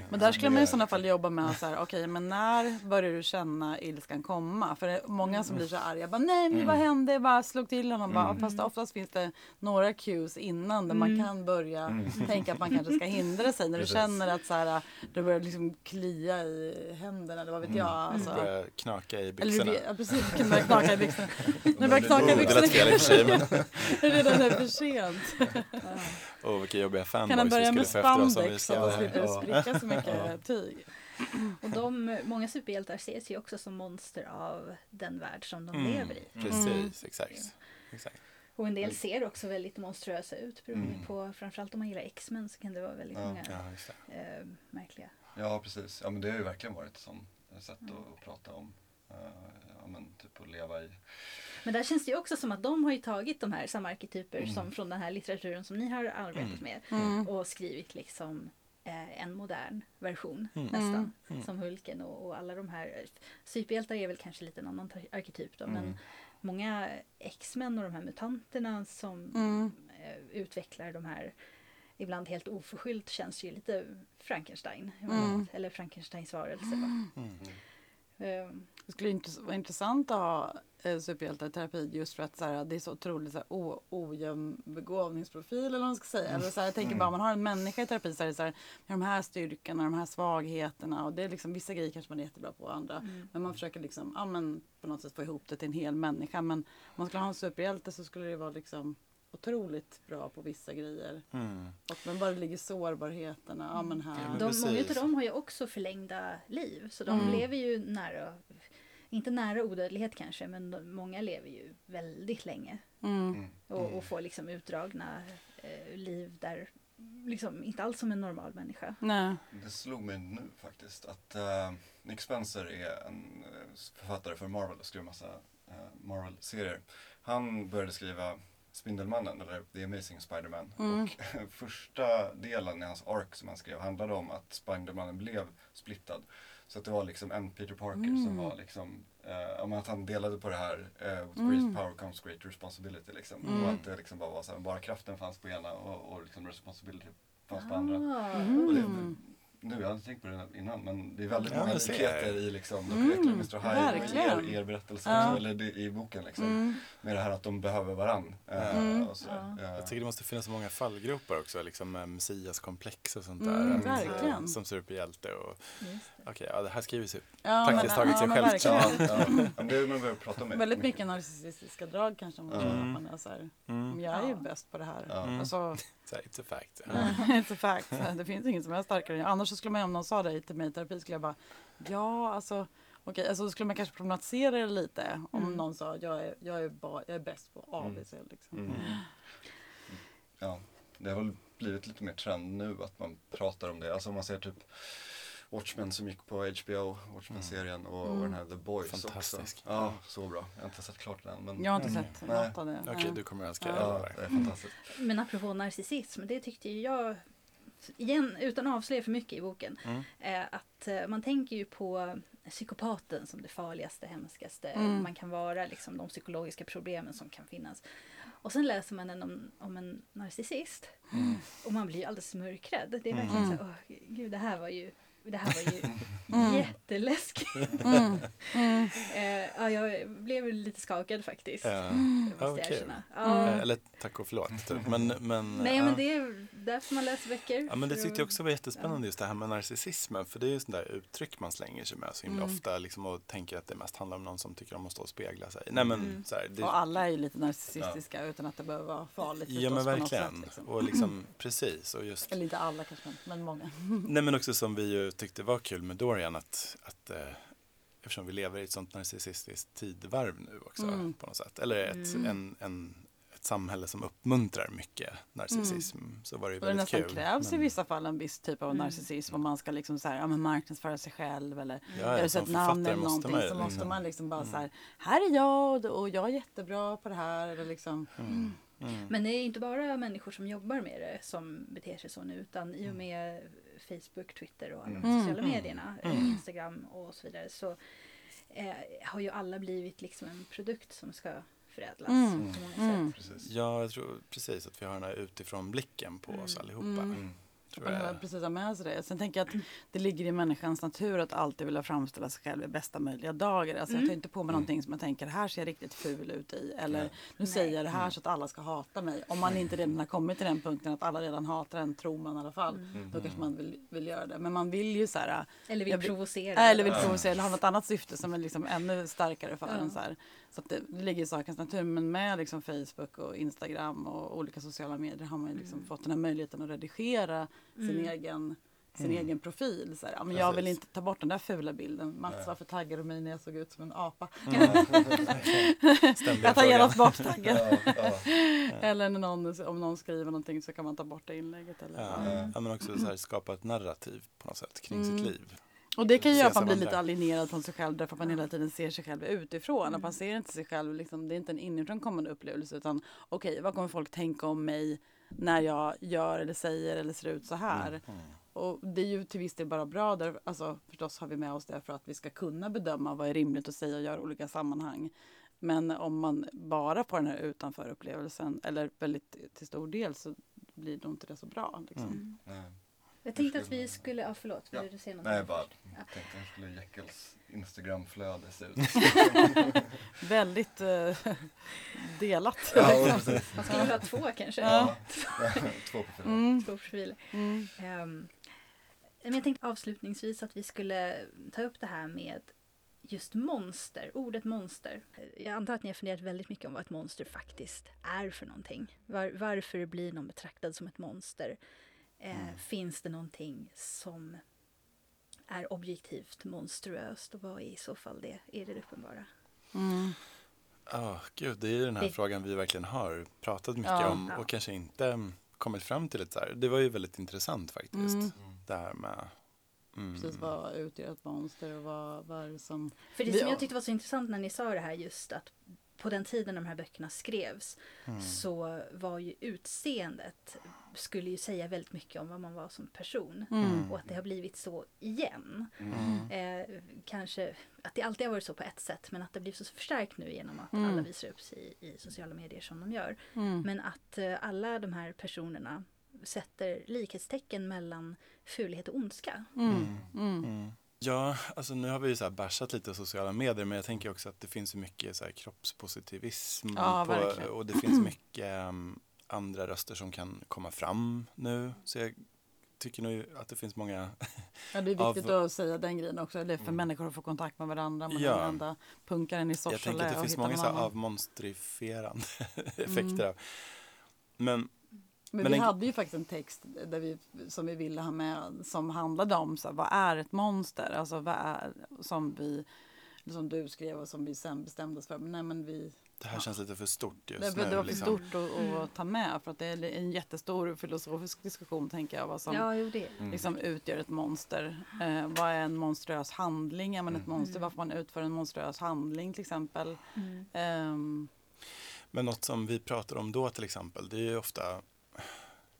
[SPEAKER 3] Men där skulle man i sådana fall jobba med så här, okej men när börjar du känna ilskan komma? För det är många som blir så arga, bara nej men vad
[SPEAKER 2] Mm.
[SPEAKER 3] hände, jag bara slog till honom. Bara,
[SPEAKER 2] Mm.
[SPEAKER 3] fast oftast finns det några cues innan där man
[SPEAKER 1] Mm.
[SPEAKER 3] kan börja
[SPEAKER 2] Mm.
[SPEAKER 3] tänka att man kanske ska hindra sig. När du
[SPEAKER 2] Precis.
[SPEAKER 3] känner att så här, det börjar liksom klia i händerna eller vad vet
[SPEAKER 2] Mm.
[SPEAKER 3] jag. Alltså.
[SPEAKER 4] Börjar knaka i
[SPEAKER 3] Eller
[SPEAKER 4] byxorna.
[SPEAKER 3] du vet, ja, precis, det kan börja knaka i byxorna. <laughs> När börjar knaka i
[SPEAKER 2] oh, det
[SPEAKER 4] lät fel i och för sig, men
[SPEAKER 3] byxorna är det redan är för sent. <laughs>
[SPEAKER 4] åh vilka jobbiga
[SPEAKER 3] Kan han
[SPEAKER 4] fanboys vi
[SPEAKER 3] börja med
[SPEAKER 4] skulle få efter oss om vi
[SPEAKER 3] spandex så
[SPEAKER 4] ska...
[SPEAKER 3] slipper
[SPEAKER 4] Ja.
[SPEAKER 3] spricka så mycket <laughs> tyg.
[SPEAKER 1] Och de, många superhjältar ses ju också som monster av den värld som de
[SPEAKER 4] Mm.
[SPEAKER 1] lever i.
[SPEAKER 4] Precis, exakt. exakt.
[SPEAKER 1] Och en del
[SPEAKER 2] Mm.
[SPEAKER 1] ser också väldigt monstruösa ut beroende
[SPEAKER 2] Mm.
[SPEAKER 1] på, framförallt om man gillar X-Men så kan det vara väldigt
[SPEAKER 2] Ja.
[SPEAKER 1] många
[SPEAKER 4] Ja,
[SPEAKER 1] eh, märkliga.
[SPEAKER 2] Ja, precis. Ja, men det har ju verkligen varit som sätt
[SPEAKER 1] Mm.
[SPEAKER 2] att, att prata om. eh, ja, men typ att leva i.
[SPEAKER 1] Men där känns det ju också som att de har ju tagit de här samma arketyper
[SPEAKER 2] Mm.
[SPEAKER 1] som från den här litteraturen som ni har arbetat
[SPEAKER 4] Mm.
[SPEAKER 1] med
[SPEAKER 3] Mm.
[SPEAKER 1] och skrivit liksom eh, en modern version
[SPEAKER 4] Mm.
[SPEAKER 1] nästan.
[SPEAKER 4] Mm.
[SPEAKER 1] Som Hulken och, och alla de här. Superhjältar är väl kanske lite en annan arketyp då. Men
[SPEAKER 2] Mm.
[SPEAKER 1] många X-Men och de här mutanterna som
[SPEAKER 3] Mm.
[SPEAKER 1] eh, utvecklar de här ibland helt oförskyllt känns ju lite Frankenstein.
[SPEAKER 3] Mm.
[SPEAKER 1] Eller Frankensteins varelse. va?
[SPEAKER 4] Mm.
[SPEAKER 1] Eh,
[SPEAKER 3] Det skulle inte vara intressant att ha eh, superhjälteterapi just för att så här, det är så otroligt så här, o, ojämn begåvningsprofil eller vad man ska säga. Eller så här, jag tänker bara om man har en människa i terapi så är det så här, med de här styrkorna, de här svagheterna och det är liksom vissa grejer kanske man är jättebra på och andra.
[SPEAKER 1] mm.
[SPEAKER 3] Men man försöker liksom, ja men på något sätt få ihop det till en hel människa. Men om man skulle ha en superhjälte så skulle det vara liksom otroligt bra på vissa grejer.
[SPEAKER 4] Mm.
[SPEAKER 3] Och men bara ligger sårbarheterna, ja men här.
[SPEAKER 4] Ja, men
[SPEAKER 1] De, många av dem har ju också förlängda liv. Så de
[SPEAKER 3] Mm.
[SPEAKER 1] lever ju nära, inte nära odödlighet kanske, men de, många lever ju väldigt länge.
[SPEAKER 3] Mm.
[SPEAKER 2] Mm.
[SPEAKER 1] Och,
[SPEAKER 2] Mm.
[SPEAKER 1] och får liksom utdragna eh, liv där, liksom inte alls som en normal människa.
[SPEAKER 3] Nej.
[SPEAKER 2] Det slog mig nu faktiskt att eh, Nick Spencer är en eh, författare för Marvel och skriver massa eh, Marvel-serier. Han började skriva Spindelmannen, eller The Amazing Spider-Man.
[SPEAKER 3] Mm.
[SPEAKER 2] Och <laughs> första delen i hans ark som han skrev handlade om att Spidermannen blev splittad. Så att det var liksom en Peter Parker som
[SPEAKER 3] Mm.
[SPEAKER 2] var liksom, eh, om att han delade på det här, eh, with
[SPEAKER 3] Mm.
[SPEAKER 2] great power comes great responsibility liksom.
[SPEAKER 3] Mm.
[SPEAKER 2] Och att det liksom bara var så här, bara kraften fanns på ena och, och liksom responsibility fanns på andra.
[SPEAKER 1] Ah,
[SPEAKER 3] Mm.
[SPEAKER 2] Och det, nu, jag hade inte tänkt på det innan, men det är väldigt
[SPEAKER 4] Ja,
[SPEAKER 2] många likheter i liksom, de
[SPEAKER 3] Mm,
[SPEAKER 2] Mr. Hyde och er, er berättelse,
[SPEAKER 3] Ja.
[SPEAKER 2] också, eller det, i boken liksom.
[SPEAKER 3] Mm.
[SPEAKER 2] Med det här att de behöver varann. eh,
[SPEAKER 3] Mm.
[SPEAKER 2] och sådär.
[SPEAKER 1] Ja.
[SPEAKER 2] Eh,
[SPEAKER 4] Jag tycker det måste finnas så många fallgropar också, liksom med Messias-komplex och sånt där.
[SPEAKER 3] Mm,
[SPEAKER 4] Att, eh,
[SPEAKER 3] verkligen.
[SPEAKER 4] Som superhjälte och okej, ja, det här skriver sig
[SPEAKER 3] Ja,
[SPEAKER 4] Praktiskt taget sig självt.
[SPEAKER 2] ja, ja. <laughs> Det är man behöver prata.
[SPEAKER 3] Väldigt mycket narcissistiska drag kanske. Om man,
[SPEAKER 2] Mm.
[SPEAKER 3] man är så här,
[SPEAKER 4] mm,
[SPEAKER 3] jag är ju
[SPEAKER 1] Ja.
[SPEAKER 3] bäst på det här.
[SPEAKER 2] Ja.
[SPEAKER 4] Mm.
[SPEAKER 3] Så, <laughs>
[SPEAKER 4] så här, it's a fact. <laughs>
[SPEAKER 3] It's a fact. Det finns inget som är starkare än jag. Annars så skulle man, om någon sa det till mig i terapi, skulle jag bara, ja alltså, okej, alltså då skulle man kanske problematisera det lite. Om
[SPEAKER 1] Mm.
[SPEAKER 3] någon sa, jag är, jag är, ba, jag är bäst på ABC. Liksom.
[SPEAKER 2] Mm. Ja, det har väl blivit lite mer trend nu att man pratar om det. Alltså om man ser typ Watchmen som gick på HBO, Watchmen-serien och, och den här The Boys
[SPEAKER 4] Fantastisk.
[SPEAKER 2] också. Ja, så bra. Jag har inte sett klart den men
[SPEAKER 3] Jag har inte
[SPEAKER 4] Mm.
[SPEAKER 3] sett
[SPEAKER 2] Nej.
[SPEAKER 3] något av det.
[SPEAKER 4] Okej,
[SPEAKER 3] Nej.
[SPEAKER 4] du kommer älska
[SPEAKER 3] Ja.
[SPEAKER 4] det.
[SPEAKER 2] ja,
[SPEAKER 4] där.
[SPEAKER 2] det är fantastiskt.
[SPEAKER 1] Men apropå narcissism, det tyckte jag, igen utan att avslöja för mycket i boken,
[SPEAKER 4] Mm.
[SPEAKER 1] eh, att eh, man tänker ju på psykopaten som det farligaste, hemskaste
[SPEAKER 3] Mm.
[SPEAKER 1] man kan vara, liksom de psykologiska problemen som kan finnas. Och sen läser man en om, om en narcissist
[SPEAKER 2] Mm.
[SPEAKER 1] och man blir alldeles mörkrädd. Det är
[SPEAKER 4] Mm.
[SPEAKER 1] verkligen
[SPEAKER 3] Mm.
[SPEAKER 1] så åh gud det här var ju det här var ju <laughs>
[SPEAKER 3] Mm.
[SPEAKER 1] jätteläskigt.
[SPEAKER 3] Mm. Mm. <laughs>
[SPEAKER 1] Eh, ja, jag blev lite skakad faktiskt.
[SPEAKER 4] Ja.
[SPEAKER 1] Det måste
[SPEAKER 4] Ja,
[SPEAKER 1] jag erkänna. Ja.
[SPEAKER 4] Eh, Eller tack och förlåt. Typ. Men, men,
[SPEAKER 1] Nej
[SPEAKER 4] ja.
[SPEAKER 1] men det är därför man läser böcker.
[SPEAKER 4] Ja men det tyckte jag också var jättespännande just det här med narcissismen. För det är ju sånt där uttryck man slänger sig med så himla
[SPEAKER 3] Mm.
[SPEAKER 4] ofta liksom, och tänker att det mest handlar om någon som tycker om att stå och spegla sig. Nej men
[SPEAKER 1] Mm.
[SPEAKER 4] så här, det,
[SPEAKER 3] Och alla är ju lite narcissistiska utan att det behöver vara farligt
[SPEAKER 4] Ja men verkligen.
[SPEAKER 3] sätt, liksom.
[SPEAKER 4] Och liksom <clears throat> precis och just
[SPEAKER 3] Eller inte alla kanske, men- men många. <laughs>
[SPEAKER 4] Nej men också som vi ju tyckte var kul med Dorian att, att eh, eftersom vi lever i ett sånt narcissistiskt tidvarv nu också
[SPEAKER 3] Mm.
[SPEAKER 4] på något sätt. Eller ett,
[SPEAKER 1] Mm.
[SPEAKER 4] en, en, ett samhälle som uppmuntrar mycket narcissism. Så var det ju
[SPEAKER 3] Och det
[SPEAKER 4] väldigt
[SPEAKER 3] nästan
[SPEAKER 4] kul.
[SPEAKER 3] krävs i
[SPEAKER 4] Men-
[SPEAKER 3] vissa fall en viss typ av
[SPEAKER 1] Mm.
[SPEAKER 3] narcissism om man ska liksom så här, ja, men marknadsföra sig själv eller
[SPEAKER 4] Ja,
[SPEAKER 3] göra
[SPEAKER 4] ja,
[SPEAKER 3] ett namn eller
[SPEAKER 4] måste
[SPEAKER 3] någonting
[SPEAKER 4] man
[SPEAKER 3] så måste
[SPEAKER 4] liksom-
[SPEAKER 3] man liksom bara
[SPEAKER 4] Mm.
[SPEAKER 3] så här, här är jag och, jag är jättebra på det här eller liksom.
[SPEAKER 4] Mm. Mm.
[SPEAKER 1] Men det är inte bara människor som jobbar med det som beter sig så nu utan i och
[SPEAKER 4] Mm.
[SPEAKER 1] med Facebook, Twitter och alla
[SPEAKER 2] Mm.
[SPEAKER 1] de sociala
[SPEAKER 4] Mm.
[SPEAKER 1] medierna,
[SPEAKER 4] Mm.
[SPEAKER 1] Instagram och så vidare så eh, har ju alla blivit liksom en produkt som ska förädlas
[SPEAKER 3] Mm.
[SPEAKER 1] på många
[SPEAKER 3] Mm.
[SPEAKER 2] Precis.
[SPEAKER 4] Ja, jag tror precis att vi har den här utifrån blicken på oss
[SPEAKER 1] Mm.
[SPEAKER 4] allihopa.
[SPEAKER 3] Mm.
[SPEAKER 2] Mm.
[SPEAKER 4] Tror jag.
[SPEAKER 3] behöver precis ha med sig det. Sen tänker jag att det ligger i människans natur att alltid vilja framställa sig själv i bästa möjliga dagar. Alltså jag
[SPEAKER 1] Mm.
[SPEAKER 3] tar inte på mig någonting som jag tänker här ser jag riktigt ful ut i. Eller
[SPEAKER 2] Nej.
[SPEAKER 3] nu
[SPEAKER 1] Nej.
[SPEAKER 3] säger jag det här så att alla ska hata mig. Om man inte redan har kommit till den punkten att alla redan hatar en tror man i alla fall.
[SPEAKER 1] Mm.
[SPEAKER 3] Då kanske man vill, vill göra det. Men man vill ju så här
[SPEAKER 1] Eller vill
[SPEAKER 3] Jag
[SPEAKER 1] provocera.
[SPEAKER 3] eller vill provocera eller ha något annat syfte som är liksom ännu starkare för
[SPEAKER 1] Ja.
[SPEAKER 3] en. Så, här. Så att det, det ligger i sakens natur. Men med liksom Facebook och Instagram och olika sociala medier har man ju liksom
[SPEAKER 1] Mm.
[SPEAKER 3] fått den här möjligheten att redigera sin
[SPEAKER 1] Mm.
[SPEAKER 3] egen sin
[SPEAKER 4] Mm.
[SPEAKER 3] egen profil. Så här, ja, men jag vill inte ta bort den där fula bilden. Mats,
[SPEAKER 2] Nej.
[SPEAKER 3] varför taggar du mig när jag såg ut som en apa? Jag tar genast bort taggen.
[SPEAKER 2] Ja, ja. <laughs>
[SPEAKER 3] Eller när någon, om någon skriver någonting så kan man ta bort det inlägget. Eller,
[SPEAKER 4] Ja,
[SPEAKER 1] Mm.
[SPEAKER 4] ja, men också så här, skapa ett narrativ på något sätt kring
[SPEAKER 3] Mm.
[SPEAKER 4] sitt liv.
[SPEAKER 3] Och det kan ju göra att man blir lite alienerad från sig själv därför att man hela tiden ser sig själv utifrån.
[SPEAKER 1] Mm.
[SPEAKER 3] Att man ser inte sig själv, liksom, det är inte en inifrån kommande upplevelse utan okej, vad kommer folk tänka om mig när jag gör eller säger eller ser ut så här?
[SPEAKER 4] Mm.
[SPEAKER 3] Och det är ju till viss del bara bra, där, alltså förstås har vi med oss det för att vi ska kunna bedöma vad är rimligt att säga och göra i olika sammanhang. Men om man bara får den här utanför upplevelsen eller väldigt till stor del så blir nog inte det så bra. Liksom.
[SPEAKER 4] Mm.
[SPEAKER 1] Jag tänkte att vi skulle, ja förlåt,
[SPEAKER 2] Ja.
[SPEAKER 1] du säga något?
[SPEAKER 2] Nej, bara tänkte hur skulle Jeckels Instagramflöde se ut? <laughs>
[SPEAKER 3] Väldigt eh, delat.
[SPEAKER 2] ja, precis.
[SPEAKER 1] Man skulle ha två kanske?
[SPEAKER 2] Ja. <laughs> Två profiler.
[SPEAKER 3] Mm,
[SPEAKER 1] Två profiler. men jag tänkte avslutningsvis att vi skulle ta upp det här med just monster, ordet monster. Jag antar att ni har funderat väldigt mycket om vad ett monster faktiskt är för någonting. Var, varför blir någon betraktad som ett monster? Eh,
[SPEAKER 2] Mm.
[SPEAKER 1] Finns det någonting som är objektivt monstruöst och vad är i så fall det? Är det det uppenbara?
[SPEAKER 3] Mm.
[SPEAKER 4] Ja, gud, det är den här
[SPEAKER 1] Det-
[SPEAKER 4] frågan vi verkligen har pratat mycket
[SPEAKER 3] Ja.
[SPEAKER 4] om
[SPEAKER 1] Ja.
[SPEAKER 4] och kanske inte mm, kommit fram till ett så här. Det var ju väldigt intressant faktiskt.
[SPEAKER 3] Mm.
[SPEAKER 2] Mm.
[SPEAKER 4] Det här med... Mm,
[SPEAKER 3] Precis, vad utgör ett monster och vad, vad är det som...
[SPEAKER 1] För det som jag tyckte var så intressant när ni sa det här just att på den tiden de här böckerna skrevs
[SPEAKER 4] mm,
[SPEAKER 1] så var ju utseendet skulle ju säga väldigt mycket om vad man var som person.
[SPEAKER 3] Mm.
[SPEAKER 1] Och att det har blivit så igen.
[SPEAKER 4] mm,
[SPEAKER 1] Eh, kanske att det alltid har varit så på ett sätt men att det blir så förstärkt nu genom att
[SPEAKER 3] Mm.
[SPEAKER 1] alla visar upp sig i, i sociala medier som de gör.
[SPEAKER 3] Mm.
[SPEAKER 1] Men att eh, alla de här personerna sätter likhetstecken mellan fulhet och ondska.
[SPEAKER 3] Mm. Mm.
[SPEAKER 4] Mm. Ja, alltså nu har vi ju så här bashat lite sociala medier men jag tänker också att det finns mycket så här kroppspositivism
[SPEAKER 3] Ja, verkligen.
[SPEAKER 4] och det finns <clears throat> mycket um, andra röster som kan komma fram nu. Så jag tycker nog att det finns många
[SPEAKER 3] Ja, det är <laughs> viktigt
[SPEAKER 4] Av-
[SPEAKER 3] att säga den grejen också. Det är för
[SPEAKER 2] Mm.
[SPEAKER 3] människor att få kontakt med varandra. Man
[SPEAKER 4] Ja.
[SPEAKER 3] använda punkaren i
[SPEAKER 4] Jag
[SPEAKER 3] Sorsele
[SPEAKER 4] tänker att det finns många så här avmonstrifierande <laughs>
[SPEAKER 3] Mm.
[SPEAKER 4] effekter av. Men
[SPEAKER 3] Men,
[SPEAKER 4] Men
[SPEAKER 3] vi
[SPEAKER 4] en-
[SPEAKER 3] hade ju faktiskt en text där vi, som vi ville ha med som handlade om så här, vad är ett monster? Alltså vad är, som vi som du skrev och som vi sen bestämde oss för. Men nej, men vi,
[SPEAKER 4] det här
[SPEAKER 3] Ja.
[SPEAKER 4] känns lite för stort just
[SPEAKER 3] det,
[SPEAKER 4] nu.
[SPEAKER 3] det var för
[SPEAKER 4] liksom.
[SPEAKER 3] stort att,
[SPEAKER 1] Mm.
[SPEAKER 3] att ta med för att det är en jättestor filosofisk diskussion tänker jag. Vad som
[SPEAKER 1] Ja, jo det.
[SPEAKER 2] Mm.
[SPEAKER 3] liksom utgör ett monster. Eh, vad är en monströs handling? Är man ett
[SPEAKER 2] Mm.
[SPEAKER 3] monster?
[SPEAKER 1] Mm.
[SPEAKER 3] Varför man utför en monströs handling till exempel?
[SPEAKER 1] Mm.
[SPEAKER 3] Ehm,
[SPEAKER 4] Men något som vi pratar om då till exempel, det är ju ofta,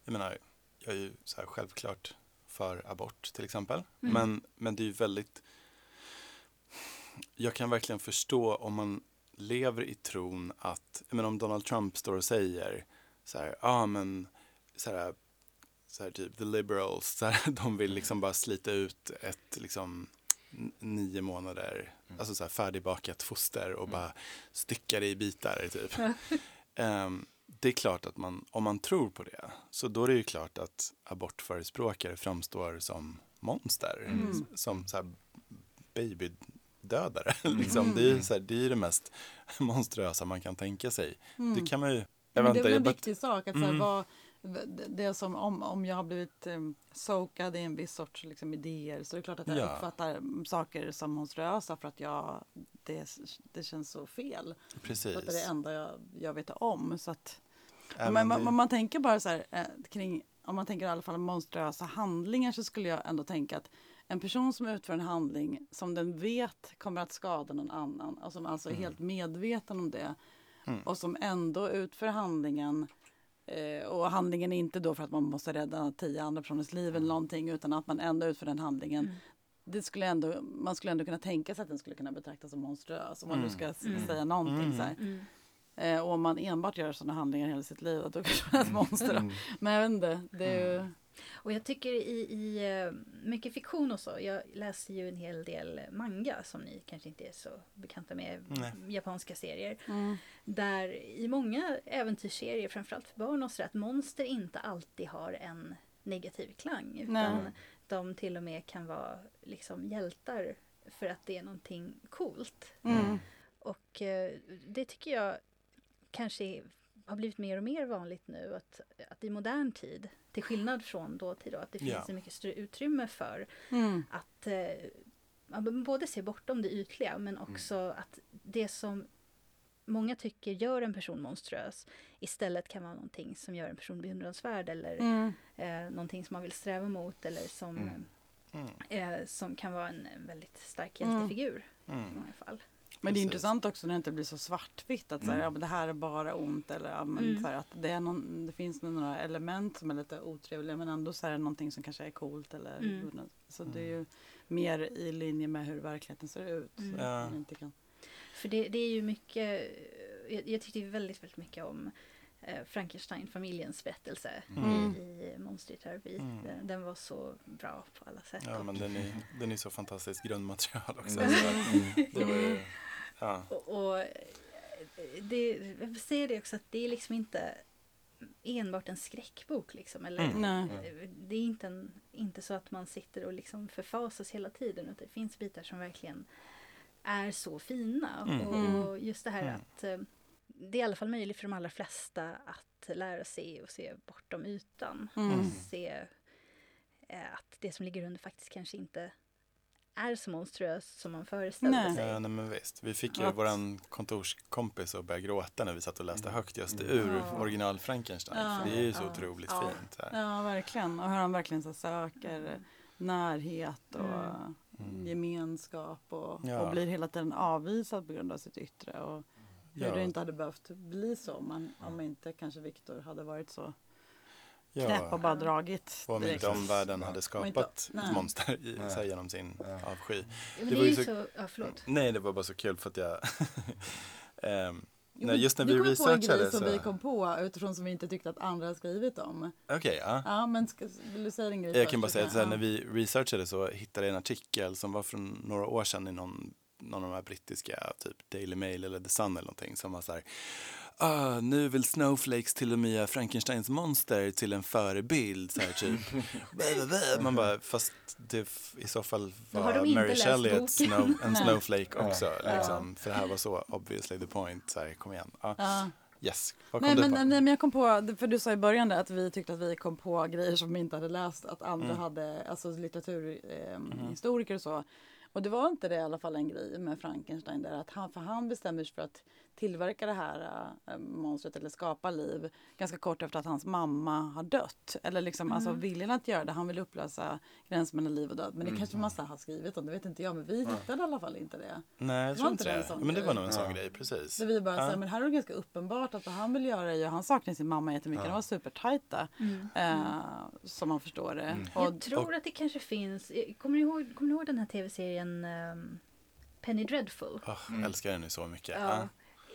[SPEAKER 4] jag menar, jag är ju så här självklart för abort till exempel.
[SPEAKER 1] Mm.
[SPEAKER 4] Men, men det är ju väldigt, jag kan verkligen förstå om man lever i tron att, jag menar om Donald Trump står och säger så här, ja ah, men, så här, så här typ the liberals, så här, <laughs> de vill liksom bara slita ut ett liksom nio månader,
[SPEAKER 2] Mm.
[SPEAKER 4] alltså så här färdigbakat foster och
[SPEAKER 2] Mm.
[SPEAKER 4] bara stycka det i bitar typ. <laughs> Ehm, det är klart att man, om man tror på det, så då är det ju klart att abortförespråkare framstår som monster.
[SPEAKER 3] Mm.
[SPEAKER 4] Som så här babydödare. <laughs>
[SPEAKER 2] Mm.
[SPEAKER 4] liksom. det, är så här, det är det mest <laughs> monstruösa man kan tänka sig.
[SPEAKER 3] mm.
[SPEAKER 4] Det kan man ju... Jag
[SPEAKER 3] Men det är väl en viktig sak att så här,
[SPEAKER 4] Mm.
[SPEAKER 3] vad, det- som om, om jag har blivit um, sokad i en viss sorts liksom, idéer så är det klart att jag
[SPEAKER 4] Ja.
[SPEAKER 3] uppfattar saker som monstruösa för att jag, det, det känns så fel.
[SPEAKER 4] Precis.
[SPEAKER 3] För att det är det enda jag, jag vet om. Så att,
[SPEAKER 4] Ja,
[SPEAKER 3] men,
[SPEAKER 4] men
[SPEAKER 3] man,
[SPEAKER 4] det-
[SPEAKER 3] man tänker bara så här eh, kring, om man tänker i alla fall monstruösa handlingar så skulle jag ändå tänka att en person som utför en handling som den vet kommer att skada någon annan, och som alltså är
[SPEAKER 4] Mm.
[SPEAKER 3] helt medveten om det
[SPEAKER 4] Mm.
[SPEAKER 3] och som ändå utför handlingen eh, och handlingen är inte då för att man måste rädda tio andra personers liv eller någonting utan att man ändå utför den handlingen.
[SPEAKER 1] Mm.
[SPEAKER 3] Det skulle ändå, man skulle ändå kunna tänka sig att den skulle kunna betraktas som monstruös om man nu
[SPEAKER 4] Mm.
[SPEAKER 3] ska
[SPEAKER 1] Mm.
[SPEAKER 3] säga någonting
[SPEAKER 4] Mm.
[SPEAKER 3] så här.
[SPEAKER 1] Mm.
[SPEAKER 3] Eh, och om man enbart gör sådana handlingar hela sitt liv, då kanske man är ett monster. då.
[SPEAKER 2] Mm.
[SPEAKER 3] Men jag vet inte, det är ju...
[SPEAKER 1] Och jag tycker i, i eh, mycket fiktion och så, jag läser ju en hel del manga som ni kanske inte är så bekanta med,
[SPEAKER 4] Nej.
[SPEAKER 1] japanska serier.
[SPEAKER 3] Mm.
[SPEAKER 1] Där i många äventyrsserier, framförallt för barn och så, att monster inte alltid har en negativ klang. Utan
[SPEAKER 3] Nej.
[SPEAKER 1] de till och med kan vara liksom hjältar för att det är någonting coolt.
[SPEAKER 3] Mm.
[SPEAKER 1] Och eh, det tycker jag kanske har blivit mer och mer vanligt nu att, att i modern tid, till skillnad från dåtid, då, att det finns
[SPEAKER 4] Ja.
[SPEAKER 1] så mycket större utrymme för
[SPEAKER 3] Mm.
[SPEAKER 1] att eh, man både se bortom det ytliga men också att det som många tycker gör en person monstruös istället kan vara någonting som gör en person beundransvärd eller
[SPEAKER 3] Mm.
[SPEAKER 1] eh, någonting som man vill sträva mot eller som,
[SPEAKER 2] Mm.
[SPEAKER 4] Mm.
[SPEAKER 1] eh, som kan vara en, väldigt stark
[SPEAKER 3] Mm.
[SPEAKER 1] hjältefigur i
[SPEAKER 4] Mm.
[SPEAKER 1] många fall.
[SPEAKER 3] Men det är intressant också när det inte blir så svartvitt. Att så här,
[SPEAKER 2] Mm.
[SPEAKER 3] ja, men det här är bara ont. Eller ja, men,
[SPEAKER 1] Mm.
[SPEAKER 3] så här, att det, är någon, det finns några element som är lite otrevliga men ändå så är det någonting som kanske är coolt. Eller,
[SPEAKER 1] Mm.
[SPEAKER 3] Så det är ju mer i linje med hur verkligheten ser ut.
[SPEAKER 1] Mm.
[SPEAKER 3] Så
[SPEAKER 4] Ja.
[SPEAKER 3] inte kan.
[SPEAKER 1] För det, det är ju mycket, jag, jag tyckte väldigt, väldigt mycket om eh, Frankenstein-familjens berättelse
[SPEAKER 3] Mm.
[SPEAKER 1] i, i Monster i terapi.
[SPEAKER 4] Mm.
[SPEAKER 1] Den, den var så bra på alla sätt.
[SPEAKER 4] Ja,
[SPEAKER 1] Och-
[SPEAKER 4] men den är, den är så fantastiskt grundmaterial också.
[SPEAKER 2] Mm.
[SPEAKER 4] Så
[SPEAKER 2] Mm.
[SPEAKER 4] det var ju, ja.
[SPEAKER 1] Och, och eh, det, jag säger det också att det är liksom inte enbart en skräckbok liksom. Eller,
[SPEAKER 4] Mm.
[SPEAKER 3] Nej.
[SPEAKER 1] eh, Det är inte, en, inte så att man sitter och liksom förfasas hela tiden. Utan det finns bitar som verkligen är så fina.
[SPEAKER 4] Mm.
[SPEAKER 1] Och, och just det här
[SPEAKER 4] Mm.
[SPEAKER 1] att eh, det är i alla fall möjligt för de allra flesta att lära sig och se bortom ytan.
[SPEAKER 3] Mm.
[SPEAKER 1] Och se att det som ligger under faktiskt kanske inte är så monstruöst som man föreställer
[SPEAKER 3] Nej.
[SPEAKER 1] sig.
[SPEAKER 4] Ja, nej, men visst. Vi fick ju
[SPEAKER 3] Att-
[SPEAKER 4] våran kontorskompis att börja gråta när vi satt och läste högt just
[SPEAKER 2] Mm.
[SPEAKER 4] ur
[SPEAKER 1] Ja.
[SPEAKER 4] original Frankenstein.
[SPEAKER 3] Ja.
[SPEAKER 4] Det är ju så
[SPEAKER 1] Ja.
[SPEAKER 4] otroligt
[SPEAKER 1] Ja.
[SPEAKER 4] fint. Här.
[SPEAKER 3] Ja, verkligen. Och hur han verkligen så söker närhet och
[SPEAKER 4] Mm.
[SPEAKER 3] gemenskap och,
[SPEAKER 4] Ja.
[SPEAKER 3] och blir hela tiden avvisad på grund av sitt yttre. Och hur
[SPEAKER 4] Ja.
[SPEAKER 3] det inte hade behövt bli så om, om inte kanske Viktor hade varit så
[SPEAKER 4] Ja.
[SPEAKER 3] knäpp och bara dragit.
[SPEAKER 4] Och om inte omvärlden hade skapat
[SPEAKER 3] inte-
[SPEAKER 4] ett monster i,
[SPEAKER 2] Nej.
[SPEAKER 4] så här, genom sin
[SPEAKER 2] Ja.
[SPEAKER 4] avsky.
[SPEAKER 1] Ja,
[SPEAKER 4] Det var ju så-
[SPEAKER 1] så... Ja, förlåt.
[SPEAKER 4] Nej, det var bara så kul för att jag... <laughs> Ehm,
[SPEAKER 3] Jo,
[SPEAKER 4] nej, just när
[SPEAKER 3] du
[SPEAKER 4] vi
[SPEAKER 3] kom på en
[SPEAKER 4] researchade
[SPEAKER 3] grej som
[SPEAKER 4] så...
[SPEAKER 3] vi kom på utifrån som vi inte tyckte att andra har skrivit om.
[SPEAKER 4] Okej, ja.
[SPEAKER 3] Ja, men ska, vill du säga din grej
[SPEAKER 4] Jag
[SPEAKER 3] först,
[SPEAKER 4] kan bara säga att så här, när vi researchade så hittade jag en artikel som var från några år sedan i någon, någon av de här brittiska, typ Daily Mail eller The Sun eller någonting som var så här Ah, nu vill Snowflakes till och med göra Frankensteins monster till en förebild. Så här, typ. <laughs> Man bara, fast det i så fall var Mary Shelley ett snow, en <laughs> snowflake också.
[SPEAKER 3] Ja.
[SPEAKER 4] Liksom. För det här var så obviously the point. Så här, kom igen. Ja. Yes, vad kom
[SPEAKER 3] Nej
[SPEAKER 4] du
[SPEAKER 3] men,
[SPEAKER 4] på?
[SPEAKER 3] nej men jag kom på, för du sa i början där att vi tyckte att vi kom på grejer som vi inte hade läst, att andra
[SPEAKER 4] Mm.
[SPEAKER 3] hade, alltså litteraturhistoriker eh,
[SPEAKER 4] Mhm.
[SPEAKER 3] historiker och så. Och det var inte det i alla fall en grej med Frankenstein där, att han, för han bestämmer sig för att tillverka det här äh, monstret eller skapa liv ganska kort efter att hans mamma har dött. Eller liksom alltså
[SPEAKER 1] Mm.
[SPEAKER 3] viljan att göra det, han vill upplösa gränsen mellan liv och död. Men det
[SPEAKER 2] Mm.
[SPEAKER 3] kanske massa har skrivit om, det vet inte jag, men vi hittade i alla fall inte det.
[SPEAKER 4] Nej, jag
[SPEAKER 3] var
[SPEAKER 4] tror
[SPEAKER 3] inte det
[SPEAKER 4] det. Men det var nog en sån
[SPEAKER 2] Ja.
[SPEAKER 4] grej, precis.
[SPEAKER 3] Så vi bara
[SPEAKER 4] Ja.
[SPEAKER 3] säger, men här är det ganska uppenbart att vad han vill göra är han saknar sin mamma jättemycket,
[SPEAKER 2] Ja.
[SPEAKER 3] de var supertajta.
[SPEAKER 1] Mm.
[SPEAKER 3] Eh, som man förstår det.
[SPEAKER 2] Mm.
[SPEAKER 3] Och,
[SPEAKER 1] Jag tror att det kanske finns... eh, Kommer ni ihåg, kommer ni ihåg den här tv-serien ehm, Penny Dreadful?
[SPEAKER 4] Oh,
[SPEAKER 2] Mm.
[SPEAKER 4] Älskar den ju så mycket.
[SPEAKER 1] Ja.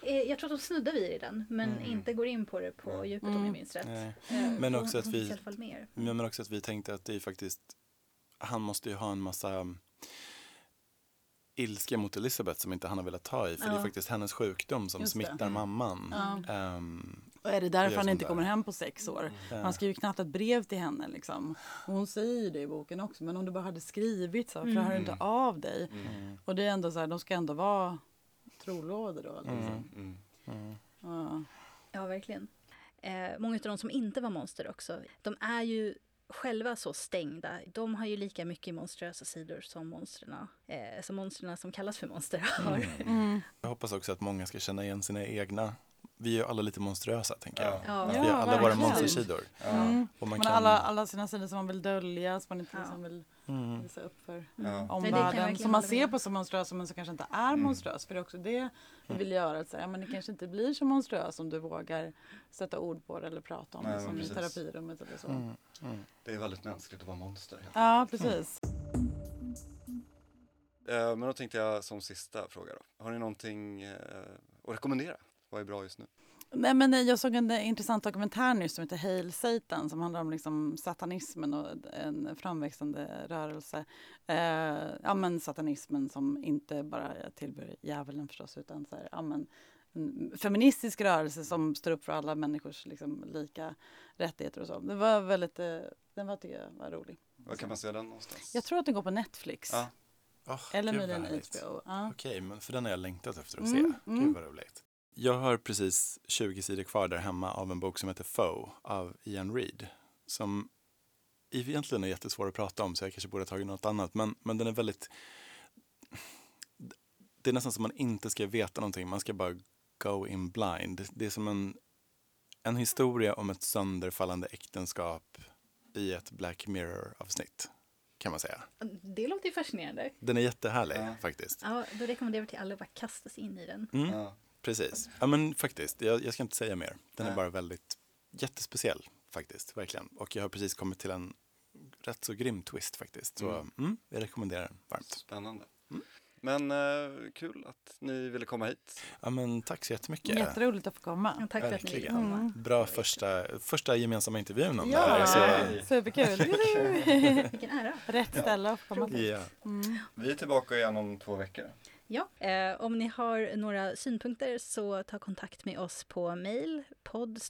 [SPEAKER 1] Eh, Jag tror att de snuddar vid i den, men
[SPEAKER 4] Mm.
[SPEAKER 1] inte går in på det på
[SPEAKER 2] Mm.
[SPEAKER 1] djupet om
[SPEAKER 3] Mm.
[SPEAKER 1] jag minns rätt. Eh,
[SPEAKER 4] Men också att vi-. Ja, men också att vi tänkte att det är faktiskt, han måste ju ha en massa um, ilska mot Elisabeth som inte han har velat ta i. För det är
[SPEAKER 1] Ja.
[SPEAKER 4] faktiskt hennes sjukdom som
[SPEAKER 3] Just det.
[SPEAKER 4] smittar mamman.
[SPEAKER 3] ja.
[SPEAKER 4] Ehm,
[SPEAKER 3] och är det därför han inte
[SPEAKER 4] där.
[SPEAKER 3] kommer hem på sex år?
[SPEAKER 4] ja.
[SPEAKER 3] Han skriver knappt ett brev till henne liksom. Och hon säger ju det i boken också, men om du bara hade skrivit så, för
[SPEAKER 1] Mm.
[SPEAKER 3] hör du inte av dig?
[SPEAKER 4] Mm,
[SPEAKER 3] Och det är ändå så här, de ska ändå vara trolovade då. Liksom.
[SPEAKER 4] Mm.
[SPEAKER 2] Mm.
[SPEAKER 4] mm.
[SPEAKER 3] Ja.
[SPEAKER 1] Ja, verkligen. Eh, många av de som inte var monster också, de är ju själva så stängda. De har ju lika mycket monströsa sidor som monstren, eh, som monstren som kallas för monster har. <laughs>
[SPEAKER 3] Mm.
[SPEAKER 4] Jag hoppas också att många ska känna igen sina egna. Vi är ju alla lite monströsa, tänker jag.
[SPEAKER 2] Ja.
[SPEAKER 4] Vi har alla våra
[SPEAKER 3] verkligen.
[SPEAKER 4] monstersidor.
[SPEAKER 2] Ja.
[SPEAKER 3] Mm.
[SPEAKER 4] Och man
[SPEAKER 3] Man
[SPEAKER 4] kan...
[SPEAKER 3] har alla, alla sina sidor som man vill dölja, som man inte
[SPEAKER 1] Ja.
[SPEAKER 3] liksom vill
[SPEAKER 4] Mm.
[SPEAKER 3] visa upp för
[SPEAKER 1] jag
[SPEAKER 3] omvärlden. Som man ser på som monströsa men som kanske inte är
[SPEAKER 2] Mm.
[SPEAKER 3] monströs. För det är också det vi vill göra. Att säga, ja, men det kanske inte blir så monströs om du vågar sätta ord på det eller prata om
[SPEAKER 2] Nej,
[SPEAKER 3] det som i terapirummet eller så.
[SPEAKER 4] Mm. Mm.
[SPEAKER 2] Det är väldigt mänskligt att vara monster.
[SPEAKER 3] Ja, precis.
[SPEAKER 2] Eh, Men då tänkte jag som sista fråga då. Har ni någonting eh, att rekommendera? Vad är bra just nu?
[SPEAKER 3] Nej, men jag såg en eh, intressant dokumentär nyss som heter Hail Satan som handlar om liksom satanismen och en framväxande rörelse. Eh, ja, men satanismen som inte bara tillber djävulen förstås utan så här, ja, men en feministisk rörelse som står upp för alla människors liksom, lika rättigheter och så. Det var väldigt, eh, den var, tycker jag var rolig.
[SPEAKER 2] Var kan man se den någonstans?
[SPEAKER 3] Jag tror att den går på Netflix.
[SPEAKER 2] Ja.
[SPEAKER 4] Åh,
[SPEAKER 3] Eller möjligen. HBO. Ja.
[SPEAKER 4] Okej, men för den har jag längtat efter att
[SPEAKER 3] Mm,
[SPEAKER 4] se.
[SPEAKER 3] mm.
[SPEAKER 4] Gud vad roligt. Jag har precis 20 sidor kvar där hemma av en bok som heter Foe av Ian Reid. Som egentligen är jättesvår att prata om så jag kanske borde ha tagit något annat. Men, men den är väldigt... Det är nästan som man inte ska veta någonting. Man ska bara go in blind. Det är som en, en historia om ett sönderfallande äktenskap i ett Black Mirror-avsnitt. Kan man säga.
[SPEAKER 1] Det låter ju fascinerande.
[SPEAKER 4] Den är jättehärlig
[SPEAKER 2] Ja.
[SPEAKER 4] faktiskt.
[SPEAKER 1] Ja, då rekommenderar vi till alla att bara kasta sig in i den.
[SPEAKER 4] Mm.
[SPEAKER 2] Ja.
[SPEAKER 4] Precis. Ja men faktiskt, jag, jag ska inte säga mer. Den är
[SPEAKER 2] Nej.
[SPEAKER 4] bara väldigt jättespeciell faktiskt, verkligen. Och jag har precis kommit till en rätt så grym twist faktiskt. Så
[SPEAKER 2] Mm.
[SPEAKER 4] mm. jag rekommenderar den varmt.
[SPEAKER 2] Spännande. Men eh, kul att ni ville komma hit.
[SPEAKER 4] Ja men tack så jättemycket.
[SPEAKER 3] Jätteroligt att få
[SPEAKER 1] Ja,
[SPEAKER 3] komma.
[SPEAKER 1] tack för att ni ville komma.
[SPEAKER 4] Bra första, första gemensamma intervjun om det
[SPEAKER 3] Ja,
[SPEAKER 4] här. Så,
[SPEAKER 3] superkul. <laughs>
[SPEAKER 1] Vilken ära.
[SPEAKER 3] Rätt ställe att få komma till.
[SPEAKER 4] ja.
[SPEAKER 3] Mm.
[SPEAKER 2] Vi är tillbaka igen om två veckor.
[SPEAKER 1] Ja, eh, om ni har några synpunkter så ta kontakt med oss på mail podd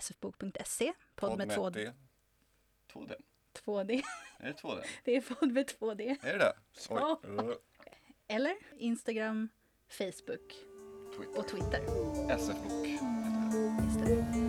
[SPEAKER 1] sfbok.se podd med två,
[SPEAKER 2] D. Två D.
[SPEAKER 1] två D.
[SPEAKER 2] Är det två D? <laughs>
[SPEAKER 1] Det är podd med två D.
[SPEAKER 2] Är det det?
[SPEAKER 1] Ja.
[SPEAKER 2] Oj.
[SPEAKER 1] Eller Instagram, Facebook
[SPEAKER 2] Twitter.
[SPEAKER 1] och Twitter.
[SPEAKER 2] SF-bok.
[SPEAKER 1] Just det.